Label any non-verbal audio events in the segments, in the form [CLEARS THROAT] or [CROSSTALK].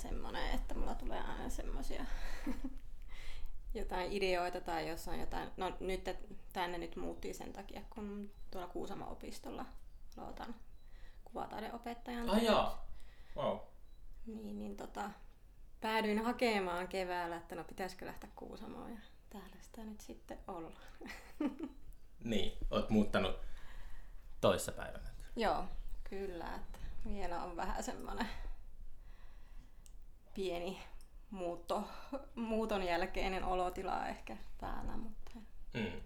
semmonen, että mulla tulee aina semmosia [LAUGHS] jotain ideoita tai jos on jotain. No nyt tänne nyt muuttiin sen takia, kun tuolla Kuusamo-opistolla aloitan kuvataideopettajan. Ai jaa. Wow. Niin, niin tota, päädyin hakemaan keväällä, että no pitäisikö lähteä Kuusamoon ja täällä sitä nyt sitten ollaan. [LAUGHS] Niin, oot muuttanut toissa päivänä. Joo, kyllä. Että vielä on vähän semmoinen pieni muutto, muuton jälkeinen olotila ehkä päällä. Mutta... Mm.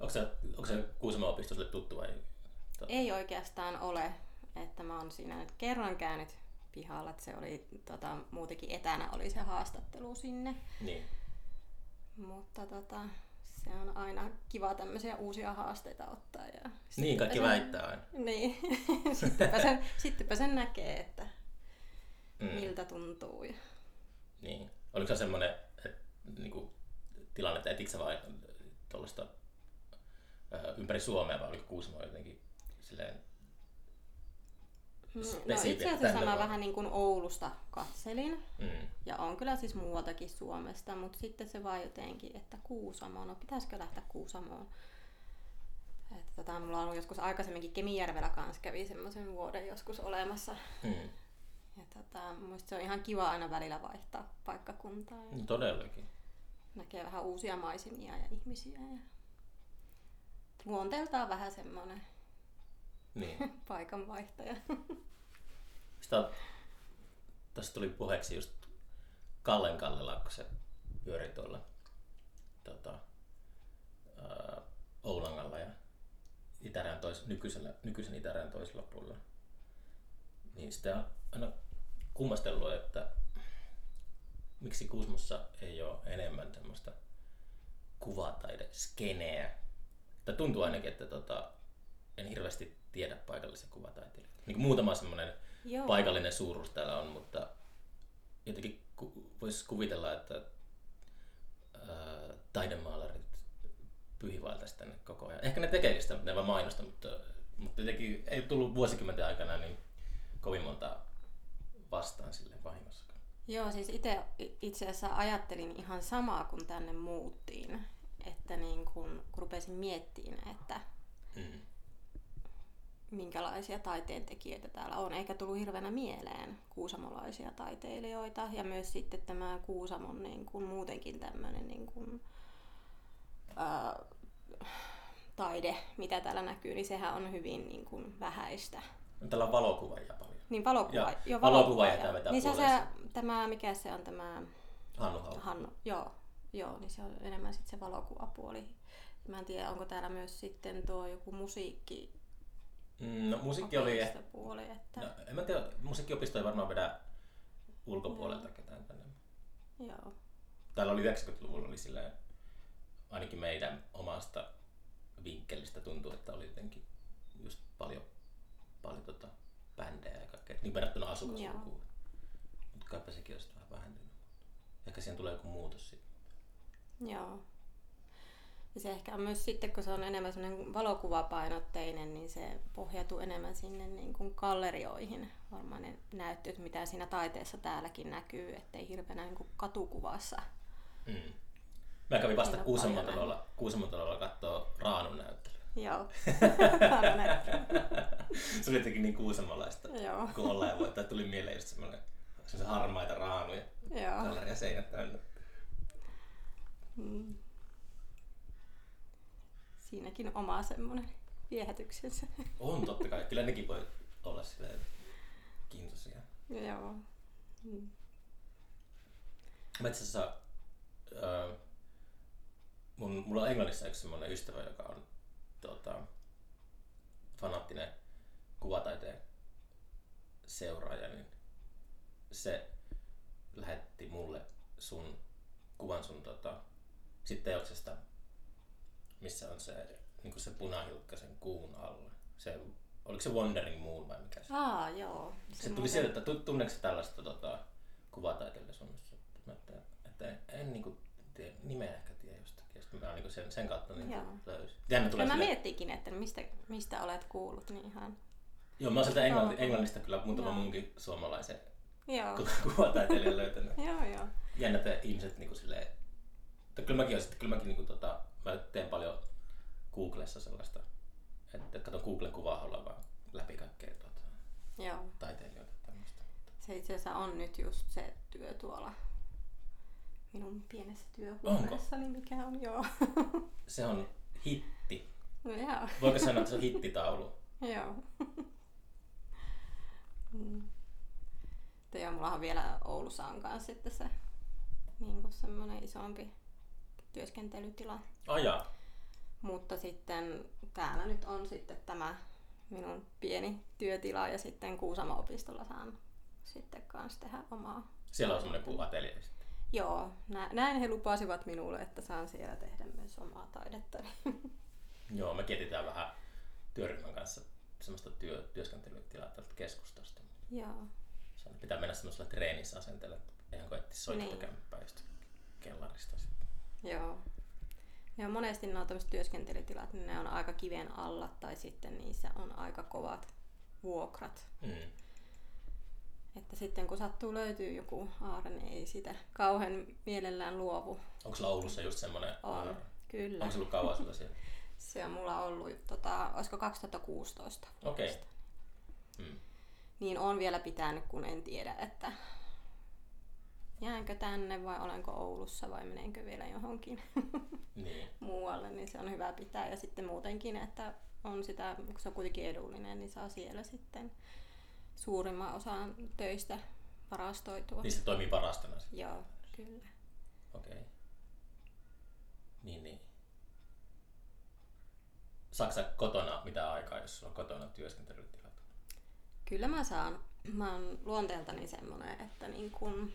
Onko se, onko se Kuusamo-opisto sulle tuttu vai? Ei oikeastaan ole. Että mä oon siinä nyt kerran käynyt pihalla, että se oli tota, muutenkin etänä oli se haastattelu sinne. Niin. Mutta tota, se on aina kiva tämmöisiä uusia haasteita ottaa. Ja niin, kaikki sen, väittää aina. Niin, [LAUGHS] sittenpä, sen, sittenpä sen näkee, että mm. miltä tuntuu. Ja... Niin. Oliko se semmoinen että, niin kuin, tilanne, että etitkö vai tuollaista ympäri Suomea vai oliko Kuusamo jotenkin silleen No, no itse asiassa mä vähän niin kuin Oulusta katselin. Mm. Ja on kyllä siis muualtakin Suomesta, mutta sitten se vaan jotenkin, että Kuusamo, no pitäisikö lähteä Kuusamoon. Että tota, mulla on ollut joskus aikaisemminkin Kemijärvellä kanssa kävi semmoisen vuoden joskus olemassa. Mm. Ja tota, se on ihan kiva aina välillä vaihtaa paikkakuntaa. Ja no, todellakin. Näkee vähän uusia maisemia ja ihmisiä. Ja... Luonteeltaan vähän semmoinen niin. [LAUGHS] paikanvaihtaja. Sitä, tässä tuli puheeksi just Kallen Kallella, kun se pyöri tuolla tota, ää, Oulangalla ja Itärään tois, nykyisellä, nykyisen Itärään toisella puolella. Niin sitä aina kummastellut, että miksi Kuusmossa ei ole enemmän tämmöistä kuvataide-skeneä. Tai tuntuu ainakin, että tota, en hirveästi tiedä paikallisia kuvataiteilijoita. Niin muutama semmoinen Joo. paikallinen suuruus täällä on, mutta jotenkin ku, voisi kuvitella, että ää, taidemaalarit pyhivailtaisi tänne koko ajan. Ehkä ne tekeekin sitä, ne vaan mainosta, mutta, mutta jotenkin ei tullut vuosikymmenten aikana niin kovin monta vastaan sille vahingossa. Joo, siis itse itse asiassa ajattelin ihan samaa, kun tänne muuttiin. Että niin kun, kun rupesin miettimään, että mm minkälaisia taiteentekijöitä täällä on, eikä tullut hirveänä mieleen kuusamolaisia taiteilijoita. Ja myös sitten tämä Kuusamon niin kuin, muutenkin tämmöinen niin kuin, ää, taide, mitä täällä näkyy, niin sehän on hyvin niin kuin, vähäistä. Täällä on valokuvaajia paljon. Niin, valokuva, ja, jo, valokuvaajia. vetää niin se, se, tämä, mikä se on tämä... Hannu Hau. Hannu, joo, joo, niin se on enemmän sitten se valokuvapuoli. Mä en tiedä, onko täällä myös sitten tuo joku musiikki Mm, no musiikki oli... Puoli, että... no, en mä tiedä, musiikkiopisto ei varmaan vedä ulkopuolelta mm. ketään tänne. Joo. Täällä oli 90-luvulla oli silleen, ainakin meidän omasta vinkkelistä tuntuu, että oli jotenkin just paljon, paljon tota bändejä ja kaikkea, niin verrattuna asukaslukuun. Mutta kaipa sekin olisi vähän vähentynyt. Ehkä siihen tulee joku muutos sitten. Joo. Ja se ehkä on myös sitten, kun se on enemmän semmoinen valokuvapainotteinen, niin se pohjautuu enemmän sinne niin kuin gallerioihin. Varmaan ne näyttöt, mitä siinä taiteessa täälläkin näkyy, ettei hirveänä niin kuin katukuvassa. Mm. Mä kävin vasta Kuusamotalolla, Kuusamotalolla katsoa Raanun näyttelyä. Joo. [LAUGHS] se oli jotenkin niin kuusamolaista, Joo. kun ollaan voi. Tai tuli mieleen just semmoinen, semmoinen harmaita raanuja. Joo. Galleria seinät täynnä. Mm siinäkin oma semmoinen viehätyksensä. On totta kai. Kyllä nekin voi olla silleen kiintoisia. Joo. Mm. Mä itse asiassa, äh, mun, mulla on Englannissa yksi semmoinen ystävä, joka on tota, fanaattinen kuvataiteen seuraaja, niin se lähetti mulle sun kuvan sun tota, sitten teoksesta missä on se, niin se punahilkka sen kuun alla. Se, oliko se Wandering Moon vai mikä se? Aa, joo. Se, se tuli sieltä, että tunneeko tällaista tota, kuvataiteilijaisuudessa. Että, että en, en niin kuin tiedä, nimeä ehkä mä niin sen, sen kautta niin löysin. Jännä tulee mä sille... miettikin, että mistä, mistä olet kuullut, niin ihan... Joo, mä oon sieltä englanti, englannista kyllä muutama munkin suomalaisen joo. [LAUGHS] kuvataiteilijan löytänyt. joo, joo. Jännä, että ihmiset niin kuin silleen... Kyllä mäkin, olisin, kyllä mäkin niin kuin, tota, mä teen paljon Googlessa sellaista, että katson Googlen kuvaa vaan läpi kaikkea tuota, Joo. taiteilijoita. Tämmöistä. Se itse asiassa on nyt just se työ tuolla minun pienessä työhuoneessani, mikä on joo. [LAUGHS] Se on hitti. No joo. Voiko sanoa, että se on hittitaulu? [LAUGHS] joo. mm. Ja mulla on vielä Oulussa on kanssa sitten se niin semmoinen isompi työskentelytila. Ajaa. Mutta sitten täällä nyt on sitten tämä minun pieni työtila ja sitten Kuusamo-opistolla saan sitten kanssa tehdä omaa. Siellä on semmoinen sitten. Joo, näin he lupasivat minulle, että saan siellä tehdä myös omaa taidetta. [LAUGHS] Joo, me keititään vähän työryhmän kanssa semmoista työ, työskentelytilaa tältä keskustasta. Joo. Se pitää mennä semmoisella treenissä asenteella, että eihän koetti soittokämppää niin. kellarista sitten. Joo. Ja monesti nämä työskentelytilat, niin ne on aika kiven alla tai sitten niissä on aika kovat vuokrat. Mm. Että sitten kun sattuu löytyy joku aare, niin ei sitä kauhean mielellään luovu. Onko sulla Oulussa just semmoinen On, aare? kyllä. Onko se ollut kauan sulla siellä? [LAUGHS] se on mulla ollut, tota, olisiko 2016 Okei. Okay. Mm. Niin on vielä pitänyt, kun en tiedä, että jäänkö tänne vai olenko Oulussa vai menenkö vielä johonkin niin. [LAUGHS] muualle, niin se on hyvä pitää. Ja sitten muutenkin, että on sitä, kun se on kuitenkin edullinen, niin saa siellä sitten suurimman osan töistä varastoitua. Niin se toimii varastona sitten? Joo, kyllä. Okei. Okay. Niin, niin. Saatko kotona mitä aikaa, jos sulla on kotona työskentelytilat? Kyllä mä saan. Mä oon luonteeltani semmoinen, että niin kun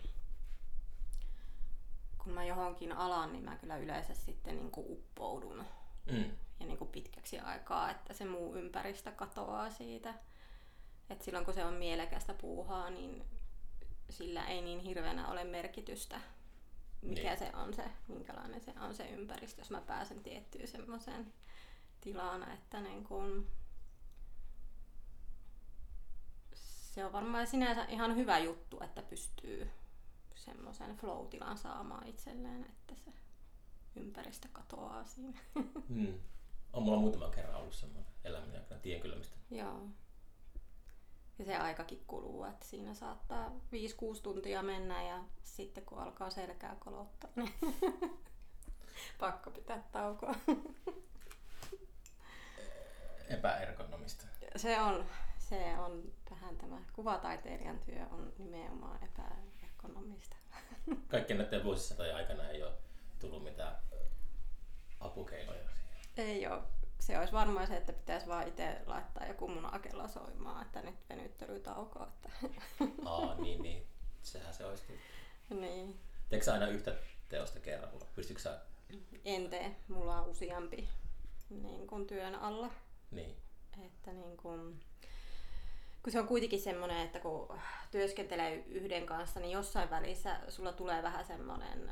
kun mä johonkin alan, niin mä kyllä yleensä sitten niin uppoudun mm. ja niin pitkäksi aikaa, että se muu ympäristö katoaa siitä. Et silloin kun se on mielekästä puuhaa, niin sillä ei niin hirveänä ole merkitystä, mikä niin. se on se, minkälainen se on se ympäristö, jos mä pääsen tiettyyn semmoiseen tilaan, että niin kun se on varmaan sinänsä ihan hyvä juttu, että pystyy semmoisen flow-tilan saamaan itselleen, että se ympäristö katoaa siinä. Hmm. On mulla muutama kerran ollut semmoinen eläminen aikana. Tiedän kyllä mistä. Joo. Ja se aikakin kuluu, että siinä saattaa 5-6 tuntia mennä ja sitten kun alkaa selkää kolottaa, niin [LAUGHS] pakko pitää taukoa. [LAUGHS] Epäergonomista. Se on, se on vähän tämä kuvataiteilijan työ on nimenomaan epä, ekonomista. [LAUGHS] Kaikkien näiden vuosisatojen aikana ei ole tullut mitään apukeinoja siihen. Ei ole. Se olisi varmaan se, että pitäisi vaan itse laittaa joku mun akella soimaan, että nyt venyttelytauko. Että... [LAUGHS] Aa, niin, niin. Sehän se olisi. Niin. Teekö aina yhtä teosta kerralla? Pystytkö sä... En tee. Mulla on useampi niin kuin työn alla. Niin. Että niin kuin, kun se on kuitenkin semmoinen, että kun työskentelee yhden kanssa, niin jossain välissä sulla tulee vähän semmoinen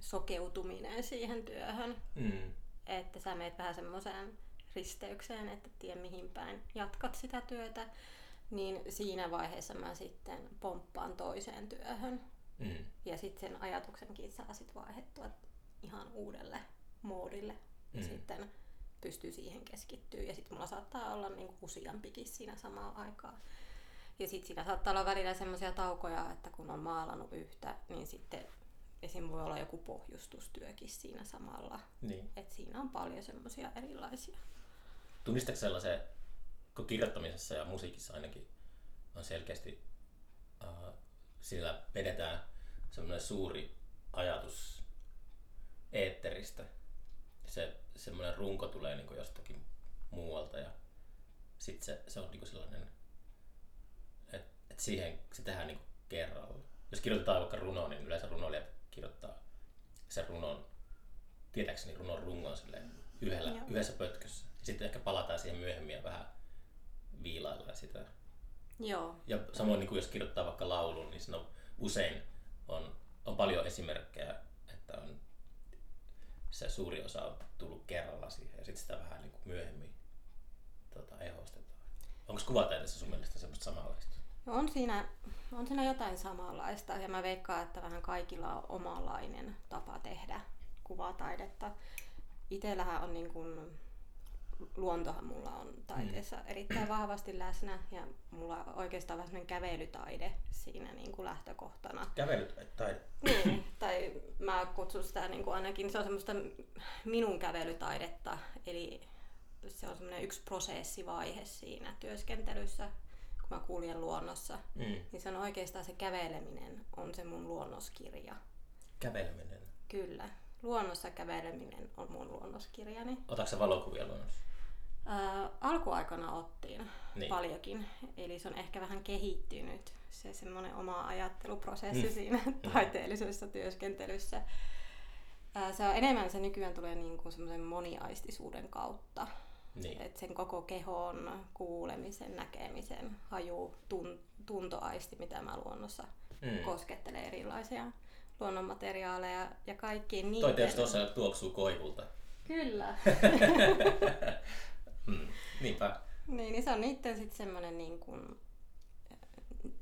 sokeutuminen siihen työhön. Mm. Että sä meet vähän semmoiseen risteykseen, että tiedä mihin päin jatkat sitä työtä. Niin siinä vaiheessa mä sitten pomppaan toiseen työhön. Mm. Ja sitten sen ajatuksenkin saa sit vaihettua ihan uudelle moodille. Ja mm. sitten pystyy siihen keskittyä. Ja sitten mulla saattaa olla niinku useampikin siinä samaan aikaan. Ja sitten siinä saattaa olla välillä semmoisia taukoja, että kun on maalannut yhtä, niin sitten esim. voi olla joku pohjustustyökin siinä samalla. Niin. Et siinä on paljon semmoisia erilaisia. Tunnistatko sellaisen, kun kirjoittamisessa ja musiikissa ainakin on selkeästi, uh, sillä vedetään semmoinen suuri ajatus eetteristä. Se semmoinen runko tulee niin jostakin muualta ja sitten se, se on niin sellainen, että et siihen se tehdään niin kerralla. Jos kirjoitetaan vaikka runoa, niin yleensä runoilijat kirjoittaa sen runon, tietääkseni runon rungon yhdellä, yhdessä pötkössä. Sitten ehkä palataan siihen myöhemmin ja vähän viilaillaan sitä. Joo. Ja samoin niin kuin jos kirjoittaa vaikka laulun, niin siinä on usein on, on paljon esimerkkejä, että on se suuri osa on tullut kerralla siihen ja sitten sitä vähän niin kuin myöhemmin tota, ehostetaan. Onko kuvataiteessa sun mielestä semmoista samanlaista? On, siinä, on siinä jotain samanlaista ja mä veikkaan, että vähän kaikilla on omanlainen tapa tehdä kuvataidetta. Itellähän on niin kuin luontohan mulla on taiteessa mm. erittäin vahvasti läsnä ja mulla on oikeastaan vähän sellainen kävelytaide siinä niin kuin lähtökohtana. Kävelytaide? Niin, tai mä kutsun sitä niin kuin ainakin, se on semmoista minun kävelytaidetta, eli se on semmoinen yksi prosessivaihe siinä työskentelyssä, mä kuljen luonnossa. Mm. Niin se on oikeastaan se käveleminen on se mun luonnoskirja. Käveleminen? Kyllä. Luonnossa käveleminen on mun luonnoskirjani. Otatko valokuvia luonnossa? Ää, alkuaikana ottiin niin. paljonkin, eli se on ehkä vähän kehittynyt se semmoinen oma ajatteluprosessi mm. siinä mm. taiteellisessa työskentelyssä. Se on enemmän se nykyään tulee niin kuin semmoisen moniaistisuuden kautta. Niin. Et sen koko kehon, kuulemisen, näkemisen, haju, tun, tuntoaisti, mitä mä luonnossa mm. koskettelee erilaisia luonnonmateriaaleja ja kaikkiin niitä. Toi tietysti osa tuoksuu koivulta. Kyllä. [LAUGHS] mm, niinpä. Niin, niin se on niiden sitten semmoinen niin kuin,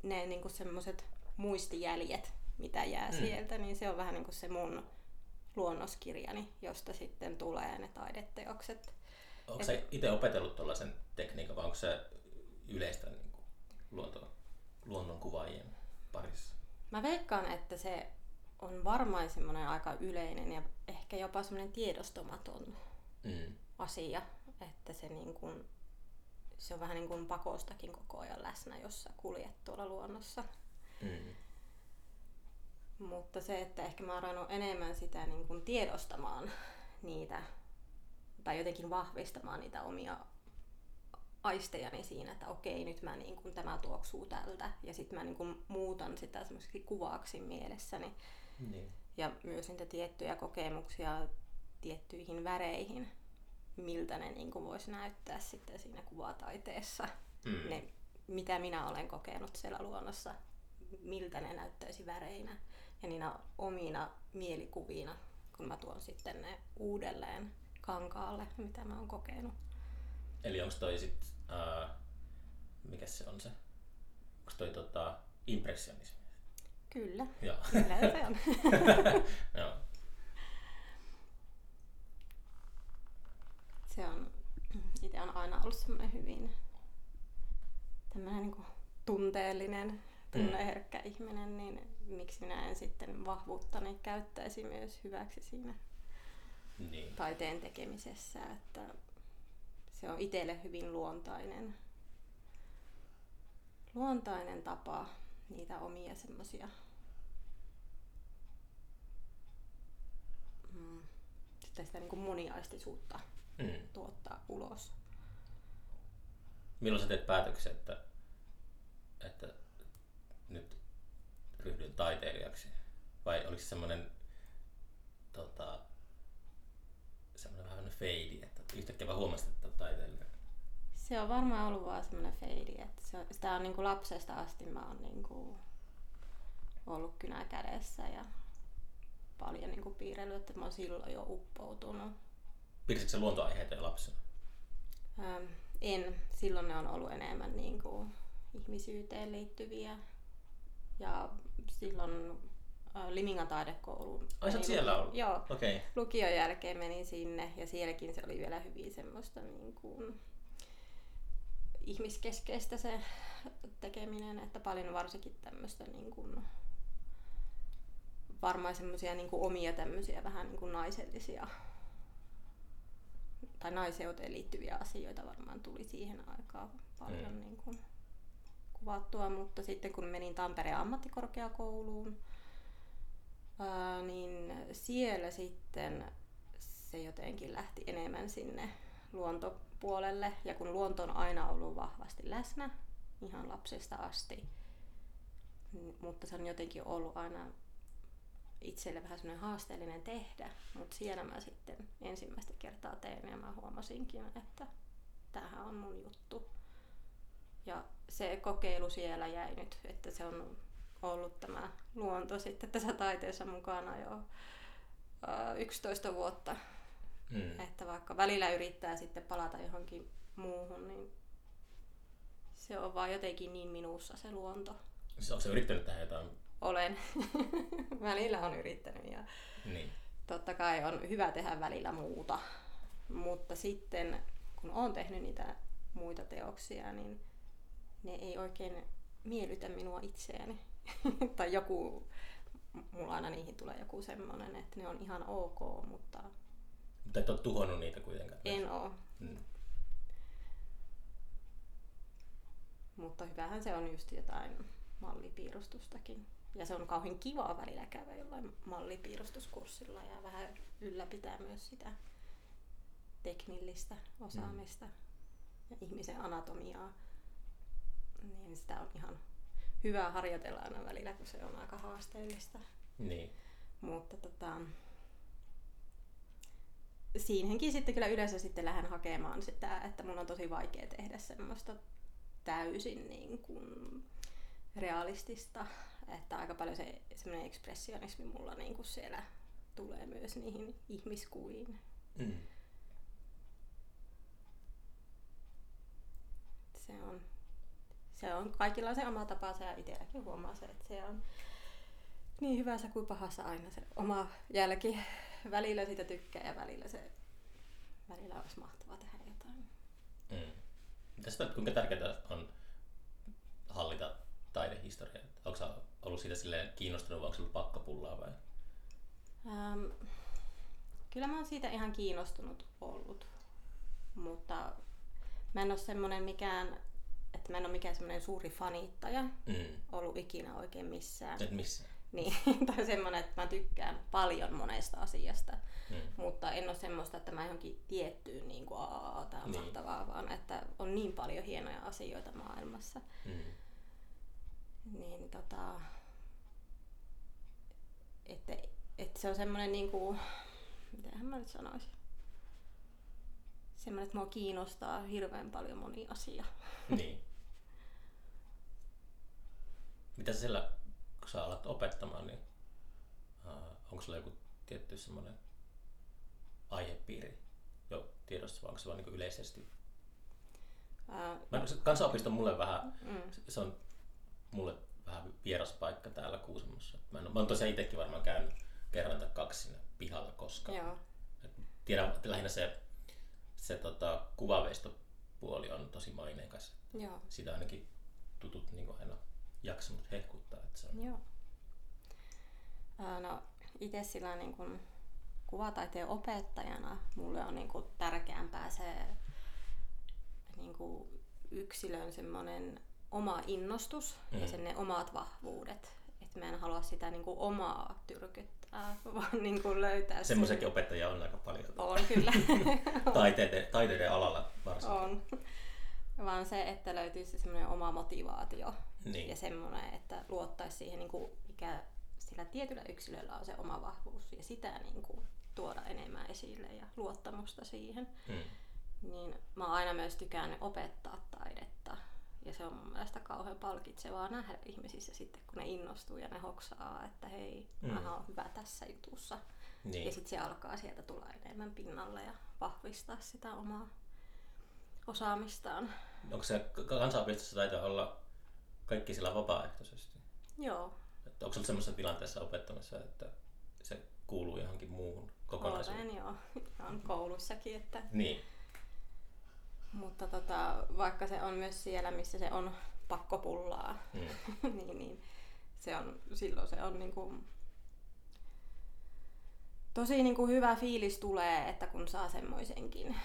ne niin kuin semmoiset muistijäljet, mitä jää mm. sieltä, niin se on vähän niin kuin se mun luonnoskirjani, josta sitten tulee ne taideteokset. Onko se itse opetellut tuollaisen tekniikan vai onko se yleistä niin kuin luonto, luonnonkuvaajien parissa? Mä veikkaan, että se on varmaan semmoinen aika yleinen ja ehkä jopa semmoinen tiedostomaton mm. asia, että se, niin kuin, se on vähän niin kuin pakostakin koko ajan läsnä, jos sä kuljet tuolla luonnossa. Mm. Mutta se, että ehkä mä oon enemmän sitä niin kuin tiedostamaan niitä tai jotenkin vahvistamaan niitä omia aistejani siinä, että okei, nyt mä niin kuin, tämä tuoksuu tältä ja sitten mä niin kuin, muutan sitä semmoiseksi kuvaaksi mielessäni. Niin. Ja myös niitä tiettyjä kokemuksia tiettyihin väreihin, miltä ne niin kuin, voisi näyttää sitten siinä kuvataiteessa. Mm. Ne, mitä minä olen kokenut siellä luonnossa, miltä ne näyttäisi väreinä ja niinä omina mielikuvina, kun mä tuon sitten ne uudelleen kankaalle, mitä mä oon kokenut. Eli onko toi sit, uh, mikä se on se, onko toi tota, impressionismi? Kyllä, Joo. [LAUGHS] kyllä se on. [LAUGHS] Joo. Se on, itse on aina ollut semmoinen hyvin tämmöinen niin tunteellinen, tunneherkkä mm. ihminen, niin miksi minä en sitten vahvuuttani käyttäisi myös hyväksi siinä niin. taiteen tekemisessä, että se on itselle hyvin luontainen, luontainen tapa niitä omia semmoisia mm, sitten sitä niin kuin moniaistisuutta mm. tuottaa ulos. Milloin sä teet päätöksen, että, että nyt ryhdyn taiteilijaksi? Vai oliko se semmoinen tota, semmoinen vähän feidi, että yhtäkkiä vaan huomasit, että taiteilija? Se on varmaan ollut vaan semmoinen feidi, että se, sitä on niin kuin lapsesta asti mä oon niin kuin ollut kynä kädessä ja paljon niin kuin piirrellyt, että mä oon silloin jo uppoutunut. Piirsitkö se luontoaiheita jo lapsena? Ähm, en. Silloin ne on ollut enemmän niin kuin ihmisyyteen liittyviä. Ja silloin Limingan taidekouluun. Ai sä siellä ollut? Joo. Okay. Lukion jälkeen menin sinne ja sielläkin se oli vielä hyvin semmoista niin kuin ihmiskeskeistä se tekeminen, että paljon varsinkin tämmöistä niin kuin, varmaan semmoisia niin kuin omia tämmöisiä vähän niin kuin naisellisia tai naiseuteen liittyviä asioita varmaan tuli siihen aikaan paljon mm. niin kuin, kuvattua, mutta sitten kun menin Tampereen ammattikorkeakouluun, niin siellä sitten se jotenkin lähti enemmän sinne luontopuolelle. Ja kun luonto on aina ollut vahvasti läsnä, ihan lapsesta asti, mutta se on jotenkin ollut aina itselle vähän semmoinen haasteellinen tehdä, mutta siellä mä sitten ensimmäistä kertaa tein ja mä huomasinkin, että tämähän on mun juttu. Ja se kokeilu siellä jäi nyt, että se on ollut tämä luonto sitten tässä taiteessa mukana jo 11 vuotta. Mm. Että vaikka välillä yrittää sitten palata johonkin muuhun, niin se on vaan jotenkin niin minussa se luonto. Siis onko se yrittänyt tehdä jotain? Olen. [LAUGHS] välillä on yrittänyt ja niin. totta kai on hyvä tehdä välillä muuta. Mutta sitten kun olen tehnyt niitä muita teoksia, niin ne ei oikein miellytä minua itseäni. [LAUGHS] tai joku, mulla aina niihin tulee joku semmonen, että ne on ihan ok, mutta... Mutta et ole tuhonnut niitä kuitenkaan? En oo. Hmm. Mutta hyvähän se on just jotain mallipiirustustakin. Ja se on kauhean kiva välillä käydä jollain mallipiirustuskurssilla ja vähän ylläpitää myös sitä teknillistä osaamista mm. ja ihmisen anatomiaa. Niin sitä on ihan hyvä harjoitella aina välillä, kun se on aika haasteellista. Niin. Mutta tota, siinäkin sitten kyllä yleensä sitten lähden hakemaan sitä, että mun on tosi vaikea tehdä semmoista täysin niin kuin realistista, että aika paljon se semmoinen ekspressionismi mulla niin kuin siellä tulee myös niihin ihmiskuviin. Mm. Se on, se on kaikilla se oma tapansa ja itselläkin huomaa se, että se on niin hyvässä kuin pahassa aina se oma jälki. Välillä sitä tykkää ja välillä se välillä olisi mahtavaa tehdä jotain. Mm. Tästä, kuinka tärkeää on hallita taidehistoriaa? Onko ollut siitä silleen kiinnostunut vai onko ollut pakkopullaa vai? Ähm, kyllä mä oon siitä ihan kiinnostunut ollut, mutta mä en ole semmonen mikään, että mä en ole mikään semmoinen suuri fanittaja mm. ollut ikinä oikein missään. Et missään? Niin, [LAUGHS] tai semmoinen, että mä tykkään paljon monesta asiasta, mm. mutta en ole semmoista, että mä johonkin tiettyyn niin kuin, tämä on niin. mahtavaa, vaan että on niin paljon hienoja asioita maailmassa. Mm. Niin tota, että, että se on semmoinen niin kuin, mitenhän mä nyt sanoisin, semmoinen, että mua kiinnostaa hirveän paljon moni asia. [LAUGHS] Niin. Mitä sillä kun sä alat opettamaan, niin uh, onko sulla joku tietty semmoinen aihepiiri jo tiedossa, vai onko se vaan niin yleisesti? Uh, Mä, kansanopisto mulle vähän, mm. se on mulle vähän vieras paikka täällä Kuusamossa. Mä, en, mä oon tosiaan itsekin varmaan käynyt kerran tai kaksi sinne pihalla koskaan. Joo. Et tiedän, lähinnä se, se tota, kuvaveistopuoli on tosi maineikas. Joo. Sitä ainakin tutut niin aina jaksanut hehkuttaa. Että se on... Joo. no itse sillä niin kuin kuvataiteen opettajana mulle on niin kuin tärkeämpää se niin kuin yksilön semmoinen oma innostus mm. ja sen ne omat vahvuudet. Että mä en halua sitä niin kuin omaa tyrkyttää, vaan [LAUGHS] niin kuin löytää Semmoisenkin sen... opettajia on aika paljon. On kyllä. [LAUGHS] taiteiden, taiteiden alalla varsinkin. On. Vaan se, että löytyisi semmoinen oma motivaatio niin. ja semmoinen, että luottaisi siihen, niin kuin, mikä sillä tietyllä yksilöllä on se oma vahvuus ja sitä niin kuin, tuoda enemmän esille ja luottamusta siihen. Hmm. Niin mä oon aina myös tykännyt opettaa taidetta. Ja se on mun mielestä kauhean palkitsevaa nähdä ihmisissä sitten, kun ne innostuu ja ne hoksaa, että hei, mm. mä oon hyvä tässä jutussa. Niin. Ja sitten se alkaa sieltä tulla enemmän pinnalle ja vahvistaa sitä omaa osaamistaan. Onko se kansanopistossa taitaa olla kaikki sillä vapaaehtoisesti? Joo. Että onko se semmoisessa tilanteessa opettamassa, että se kuuluu johonkin muuhun kokonaisuuteen? Olen joo, [LAUGHS] ihan koulussakin. Että... Niin. Mutta tota, vaikka se on myös siellä, missä se on pakkopullaa, mm. [LAUGHS] niin, niin se on, silloin se on niin kuin, tosi niin kuin hyvä fiilis tulee, että kun saa semmoisenkin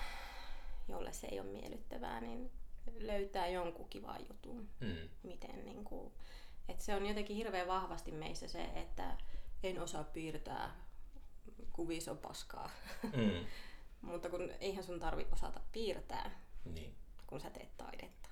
jolle se ei ole miellyttävää, niin löytää jonkun kivan jutun. Mm. Miten, niin kuin, että se on jotenkin hirveän vahvasti meissä se, että en osaa piirtää, kuvissa on paskaa. Mm. [LAUGHS] Mutta kun eihän sun tarvi osata piirtää, niin. kun sä teet taidetta.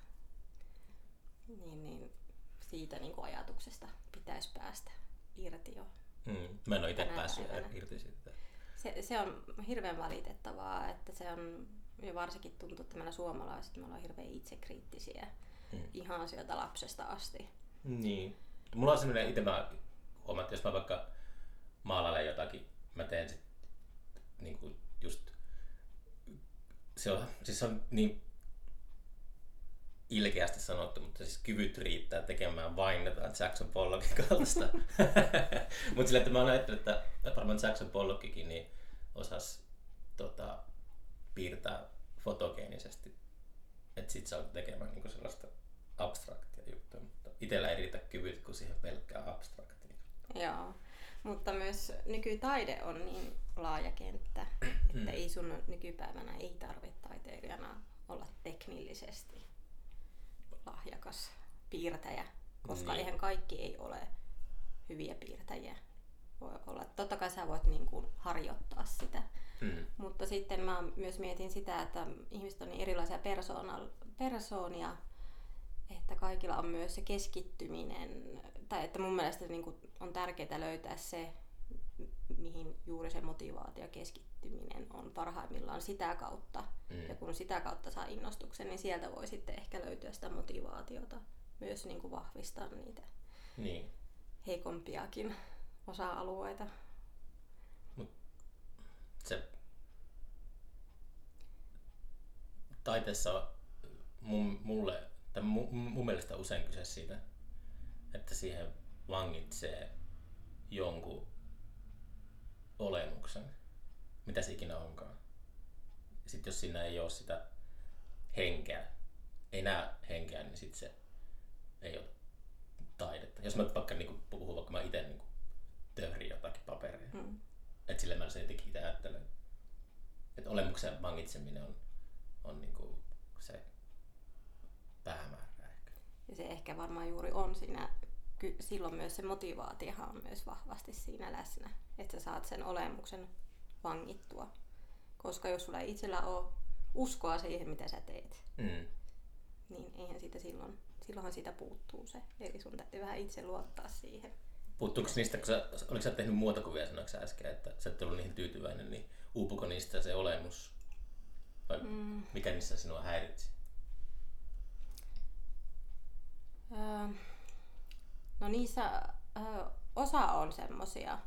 Niin, niin siitä niin kuin ajatuksesta pitäisi päästä irti jo. Mm. Mä en ole itse päässyt irti siitä. Se, se on hirveän valitettavaa, että se on ja varsinkin tuntuu, että meillä suomalaiset me ollaan hirveän itsekriittisiä mm. ihan sieltä lapsesta asti. Niin. mulla on sellainen itse mä huomaan, että jos mä vaikka maalailen jotakin, mä teen sit niin kuin just se on, siis on niin ilkeästi sanottu, mutta siis kyvyt riittää tekemään vain jotain Jackson Pollockin kaltaista. [LAUGHS] mutta sillä, että mä ajattelin, että varmaan Jackson Pollockikin niin osas tota, piirtää fotogeenisesti. Että sit saa tekemään niinku sellaista abstraktia juttua, mutta itsellä ei riitä kyvyt kuin siihen pelkkään abstraktiin. Joo, mutta myös nykytaide on niin laaja kenttä, että mm. ei sun nykypäivänä ei tarvitse taiteilijana olla teknillisesti lahjakas piirtäjä, koska niin. eihän kaikki ei ole hyviä piirtäjiä. Voi olla. Totta kai sä voit niin kuin harjoittaa sitä. Mm. Mutta sitten mä myös mietin sitä, että ihmiset on niin erilaisia persoonia, että kaikilla on myös se keskittyminen, tai että mun mielestä niin kuin on tärkeää löytää se, mihin juuri se motivaatio keskittyminen on parhaimmillaan sitä kautta. Mm. Ja kun sitä kautta saa innostuksen, niin sieltä voi sitten ehkä löytyä sitä motivaatiota myös niin kuin vahvistaa niitä niin. heikompiakin osa-alueita. Mut se taiteessa mun, mulle, tai mun, mun mielestä usein kyse siitä, että siihen vangitsee jonkun olemuksen, mitä se ikinä onkaan. Sitten jos siinä ei ole sitä henkeä, ei näe henkeä, niin sitten se ei ole taidetta. Jos mä vaikka niin puhun, vaikka mä itse niin töhrin jotakin paperia, mm. että sille mä se jotenkin itse ajattelen, että olemuksen vangitseminen on, on niin kuin päämäärä ehkä. Ja se ehkä varmaan juuri on siinä silloin myös se motivaatiohan on myös vahvasti siinä läsnä, että sä saat sen olemuksen vangittua. Koska jos sulla ei itsellä ole uskoa siihen, mitä sä teet, mm. niin eihän siitä silloin, silloinhan siitä puuttuu se. Eli sun täytyy vähän itse luottaa siihen. Puuttuuko niistä, kun sä, oliko sä tehnyt muotokuvia sanoiksi äsken, että sä et ollut niihin tyytyväinen, niin uupuko niistä se olemus? Vai mm. mikä niissä sinua häiritsi? Öö, No niissä ö, osa on semmosia,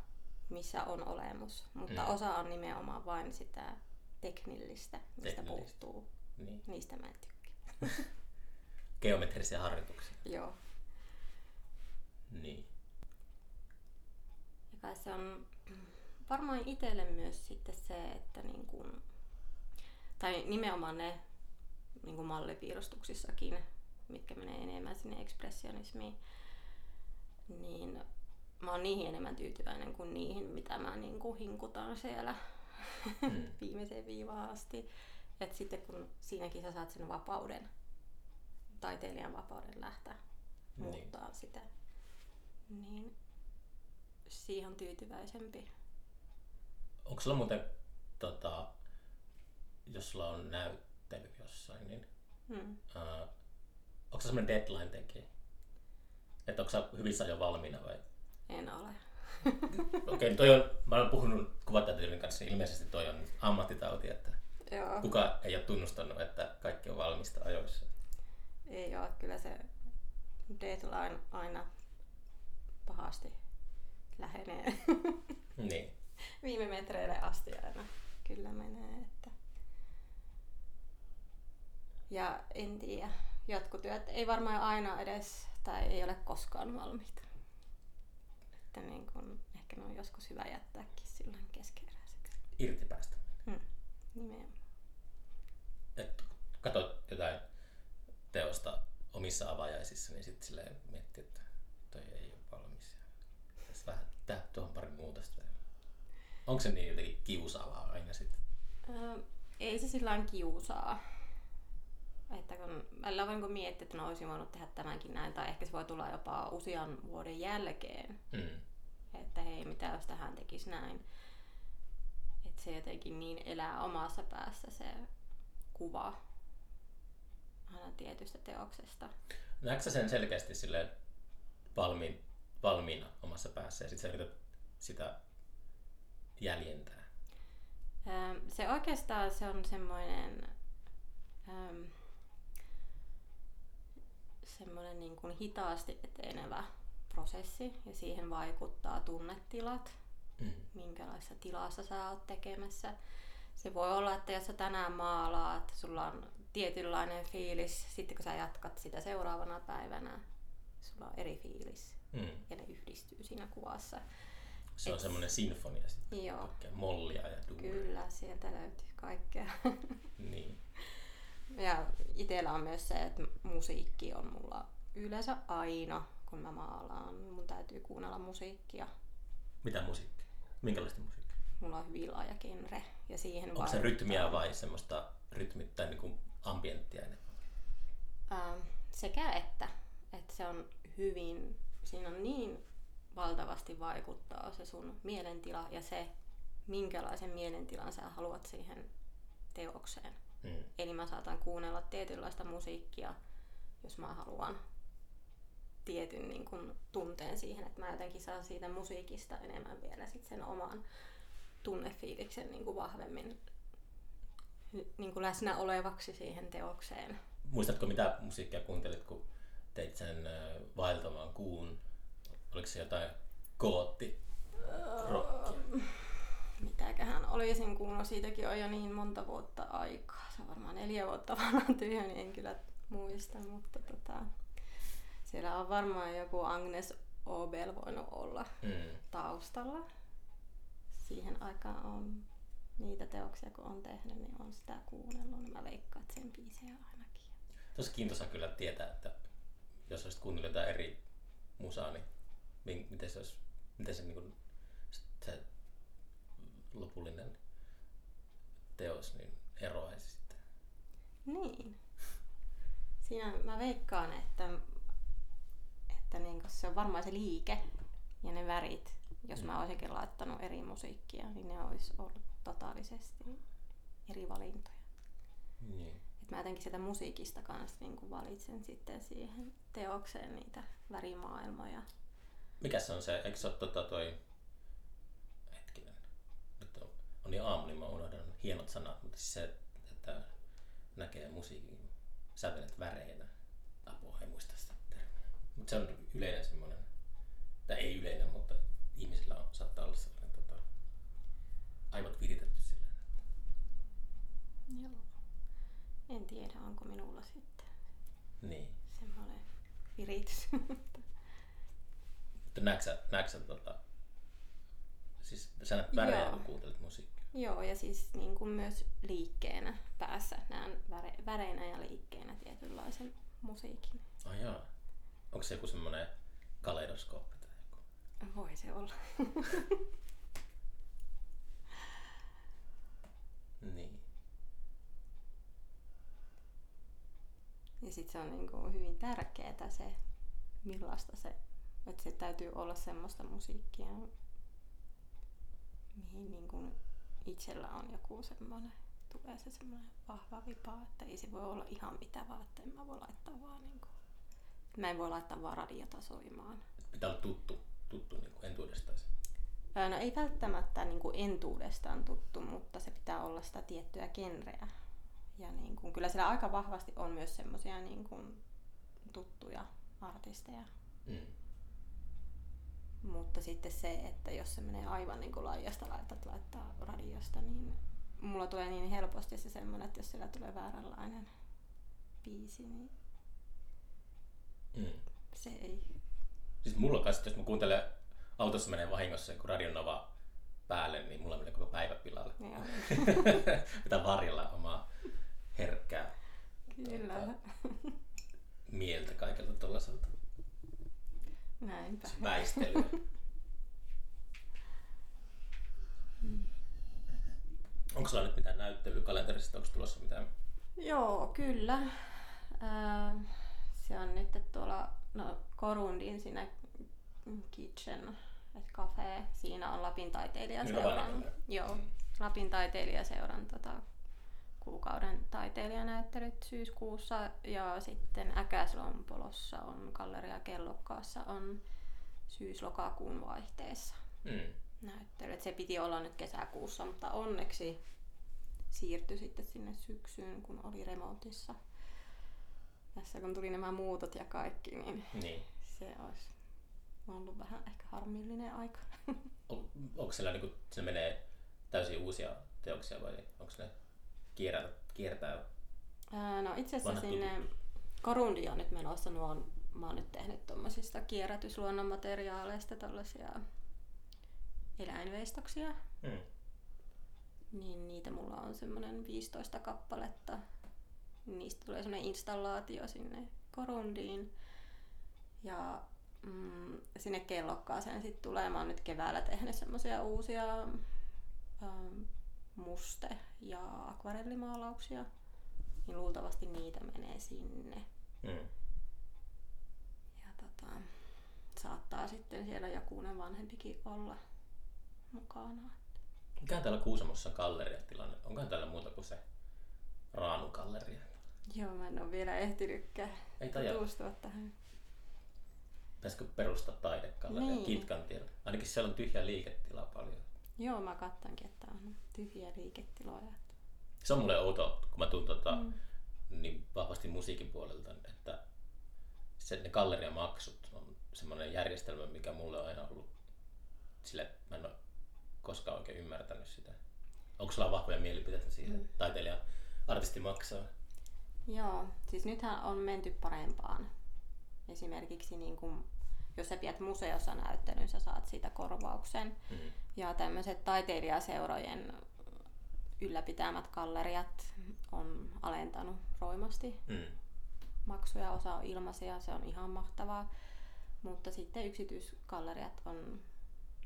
missä on olemus, mutta mm. osa on nimenomaan vain sitä teknillistä, mistä teknillistä. puuttuu. Niin. Niistä mä en tykkää. [LAUGHS] Geometrisia harjoituksia. Joo. Niin. Ja se on varmaan itselle myös sitten se, että niin kun, tai nimenomaan ne niin kuin mallipiirustuksissakin, mitkä menee enemmän sinne ekspressionismiin, niin mä oon niihin enemmän tyytyväinen kuin niihin, mitä mä niin kuin hinkutan siellä mm. [LAUGHS] viimeiseen viivaan asti. Et sitten kun siinäkin sä saat sen vapauden, taiteilijan vapauden lähteä niin. muuttaa sitä, niin siihen on tyytyväisempi. Onko sulla muuten, tota, jos sulla on näyttely jossain, niin hmm. uh, onko se semmoinen deadline tekijä? Että onko sä hyvissä jo valmiina vai? En ole. [LAUGHS] Okei, okay, toi on, mä olen puhunut kuvattajatyön kanssa, niin ilmeisesti toi on ammattitauti, että Joo. kuka ei ole tunnustanut, että kaikki on valmista ajoissa. Ei ole, kyllä se deadline aina pahasti lähenee. [LAUGHS] niin. Viime metreille asti aina kyllä menee. Että... Ja en tiedä, jatkotyöt ei varmaan aina edes tai ei ole koskaan valmiita. Että niin kun, ehkä ne on joskus hyvä jättääkin silloin keskeeräiseksi. Irti päästä. Hmm. Nimenomaan. Et jotain teosta omissa avajaisissa, niin sitten silleen miettii, että toi ei ole valmis. Tässä vähän tehdä tuohon pari muutosta. Onko se niin jotenkin kiusaavaa aina sitten? Öö, ei se sillä kiusaa että kun välillä voi niin miettiä, että no olisin voinut tehdä tämänkin näin, tai ehkä se voi tulla jopa usean vuoden jälkeen. Mm. Että hei, mitä jos tähän tekisi näin. Että se jotenkin niin elää omassa päässä se kuva aina tietystä teoksesta. Näetkö sen selkeästi sille valmiin, valmiina omassa päässä ja sitten sä yrität sitä jäljentää? Se oikeastaan se on semmoinen semmoinen niin kuin hitaasti etenevä prosessi ja siihen vaikuttaa tunnetilat, mm. minkälaisessa tilassa sä oot tekemässä. Se voi olla, että jos sä tänään maalaat, sulla on tietynlainen fiilis, sitten kun sä jatkat sitä seuraavana päivänä, sulla on eri fiilis mm. ja ne yhdistyy siinä kuvassa. Se on semmoinen sinfonia sitten. Joo. mollia ja duuria. Kyllä, sieltä löytyy kaikkea. [LAUGHS] niin. Ja itsellä on myös se, että musiikki on mulla yleensä aina, kun mä maalaan. Mun täytyy kuunnella musiikkia. Mitä musiikkia? Minkälaista musiikkia? Mulla on hyvin laaja genre. Ja siihen Onko se rytmiä vai semmoista rytmittäin niin kuin ambienttia enemmän? Ähm, sekä että. Että se on hyvin, siinä on niin valtavasti vaikuttaa se sun mielentila ja se, minkälaisen mielentilan sä haluat siihen teokseen. Mm. Eli mä saatan kuunnella tietynlaista musiikkia, jos mä haluan tietyn niin kun, tunteen siihen, että mä jotenkin saan siitä musiikista enemmän vielä sit sen oman tunnefiiliksen niin kuin vahvemmin niin kuin läsnä olevaksi siihen teokseen. Muistatko mitä musiikkia kuuntelit, kun teit sen vaeltamaan kuun? Oliko se jotain kootti rockia? Mitäköhän olisin kuunnellut, siitäkin on jo niin monta vuotta aikaa. Se on varmaan neljä vuotta [LAUGHS] vanha työ, niin en kyllä muista, mutta tota, siellä on varmaan joku Agnes Obel voinut olla mm. taustalla. Siihen aikaan on niitä teoksia, kun on tehnyt, niin on sitä kuunnellut, niin mä veikkaan, että sen biisejä ainakin. Tosi kiintoisa kyllä tietää, että jos olisit kuunnellut jotain eri musaa, niin miten se, olisi, miten se, niin kuin, se lopullinen teos niin eroaisi sitten. Niin. Siinä mä veikkaan, että, että niin se on varmaan se liike ja ne värit. Jos mä mm. olisinkin laittanut eri musiikkia, niin ne olisi ollut totaalisesti eri valintoja. Niin. Et mä jotenkin sitä musiikista kanssa niin valitsen sitten siihen teokseen niitä värimaailmoja. Mikä se on se, eikö se ole tota toi, hetkinen, nyt on, on niin aamu, niin mä unohdan hienot sanat, mutta siis se, että näkee musiikin sävelet väreinä. Apua, en muista sitä termiä. Mutta se on yleinen semmoinen, tai ei yleinen, mutta ihmisillä on, saattaa olla sellainen tota, aivot viritetty silleen. Joo. En tiedä, onko minulla sitten niin. semmoinen viritys. [LAUGHS] Mutta näetkö sä, näetkö sä tota, siis sä näet värejä, kun kuuntelet musiikkia? Joo, ja siis niin kuin myös liikkeenä päässä näen väre, väreinä ja liikkeenä tietynlaisen musiikin. Ah jaa. Onko se joku semmoinen kaleidoskooppi tai joku? Voi se olla. [LAUGHS] niin. Ja sitten se on niin kuin hyvin tärkeää se, millaista se että se täytyy olla semmoista musiikkia, mihin niin kuin itsellä on joku semmoinen, tulee se semmoinen vahva vipa, että ei se voi olla ihan mitä vaan, että en mä voi laittaa vaan niin kuin, mä en voi laittaa vaan radiota soimaan. Pitää olla tuttu, tuttu niin kuin entuudestaan. No ei välttämättä niin kuin entuudestaan tuttu, mutta se pitää olla sitä tiettyä genreä. Ja niin kuin, kyllä siellä aika vahvasti on myös semmoisia niin kuin tuttuja artisteja. Mm. Mutta sitten se, että jos se menee aivan niin kuin laajasta laitat laittaa radiosta, niin mulla tulee niin helposti se semmoinen, että jos siellä tulee vääränlainen biisi, niin mm. se ei. Siis mulla kanssa, jos mä kuuntelen autossa menee vahingossa joku radionova päälle, niin mulla menee koko päivä pilalle. [LAUGHS] Pitää varjella omaa herkkää Kyllä. Tuota, mieltä kaikelta tuollaiselta. Näinpä. Väistely. Onko sulla nyt mitään näyttelyä kalenterista? Onko tulossa mitään? Joo, kyllä. se on nyt tuolla no, Korundin siinä kitchen, että cafe. Siinä on Lapin taiteilijaseuran. Joo, mm. Lapin taiteilijaseuran tota, taiteilijanäyttelyt syyskuussa ja sitten Äkäslompolossa on Galleria Kellokkaassa on syys-lokakuun vaihteessa mm. näyttely. se piti olla nyt kesäkuussa, mutta onneksi siirtyi sitten sinne syksyyn, kun oli remontissa. Tässä kun tuli nämä muutot ja kaikki, niin, niin. se olisi on ollut vähän ehkä harmillinen aika. [LAUGHS] On, onko siellä niin kuin, se menee täysin uusia teoksia vai onko ne kiertää? Kiertää Ää, no itse asiassa sinne Korundia on nyt menossa. Nuo, mä oon nyt tehnyt tuommoisista kierrätysluonnonmateriaaleista tällaisia eläinveistoksia. Hmm. Niin niitä mulla on semmoinen 15 kappaletta. Niistä tulee semmoinen installaatio sinne Korundiin. Ja mm, sinne kellokkaaseen sitten tulee. Mä oon nyt keväällä tehnyt semmoisia uusia ähm, muste- ja akvarellimaalauksia. Niin luultavasti niitä menee sinne. Mm. Ja tota, saattaa sitten siellä jokunen vanhempikin olla mukana. Mikä on täällä Kuusamossa galleriatilanne? Onko täällä muuta kuin se Raanu-galleria? Joo, mä en ole vielä ehtinytkään Ei tutustua tähän. Pitäisikö perustaa taidegalleria niin. Kitkan tiellä? Ainakin siellä on tyhjää liiketilaa paljon. Joo, mä kattankin, että on tyhjiä liiketiloja. Se on mulle outo, kun mä tuun tota, mm. niin vahvasti musiikin puolelta, että se, ne galleriamaksut on semmoinen järjestelmä, mikä mulle on aina ollut sille, mä en ole koskaan oikein ymmärtänyt sitä. Onko sulla vahvoja mielipiteitä siihen? Mm. Taiteilija, artisti maksaa? Joo, siis nythän on menty parempaan. Esimerkiksi niin kuin, jos sä pidät museossa näyttelyn, sä saat siitä korvauksen. Mm. Ja tämmöiset taiteilijaseurojen ylläpitämät galleriat on alentanut roimasti mm. maksuja, osa on ilmaisia, se on ihan mahtavaa. Mutta sitten yksityisgalleriat on,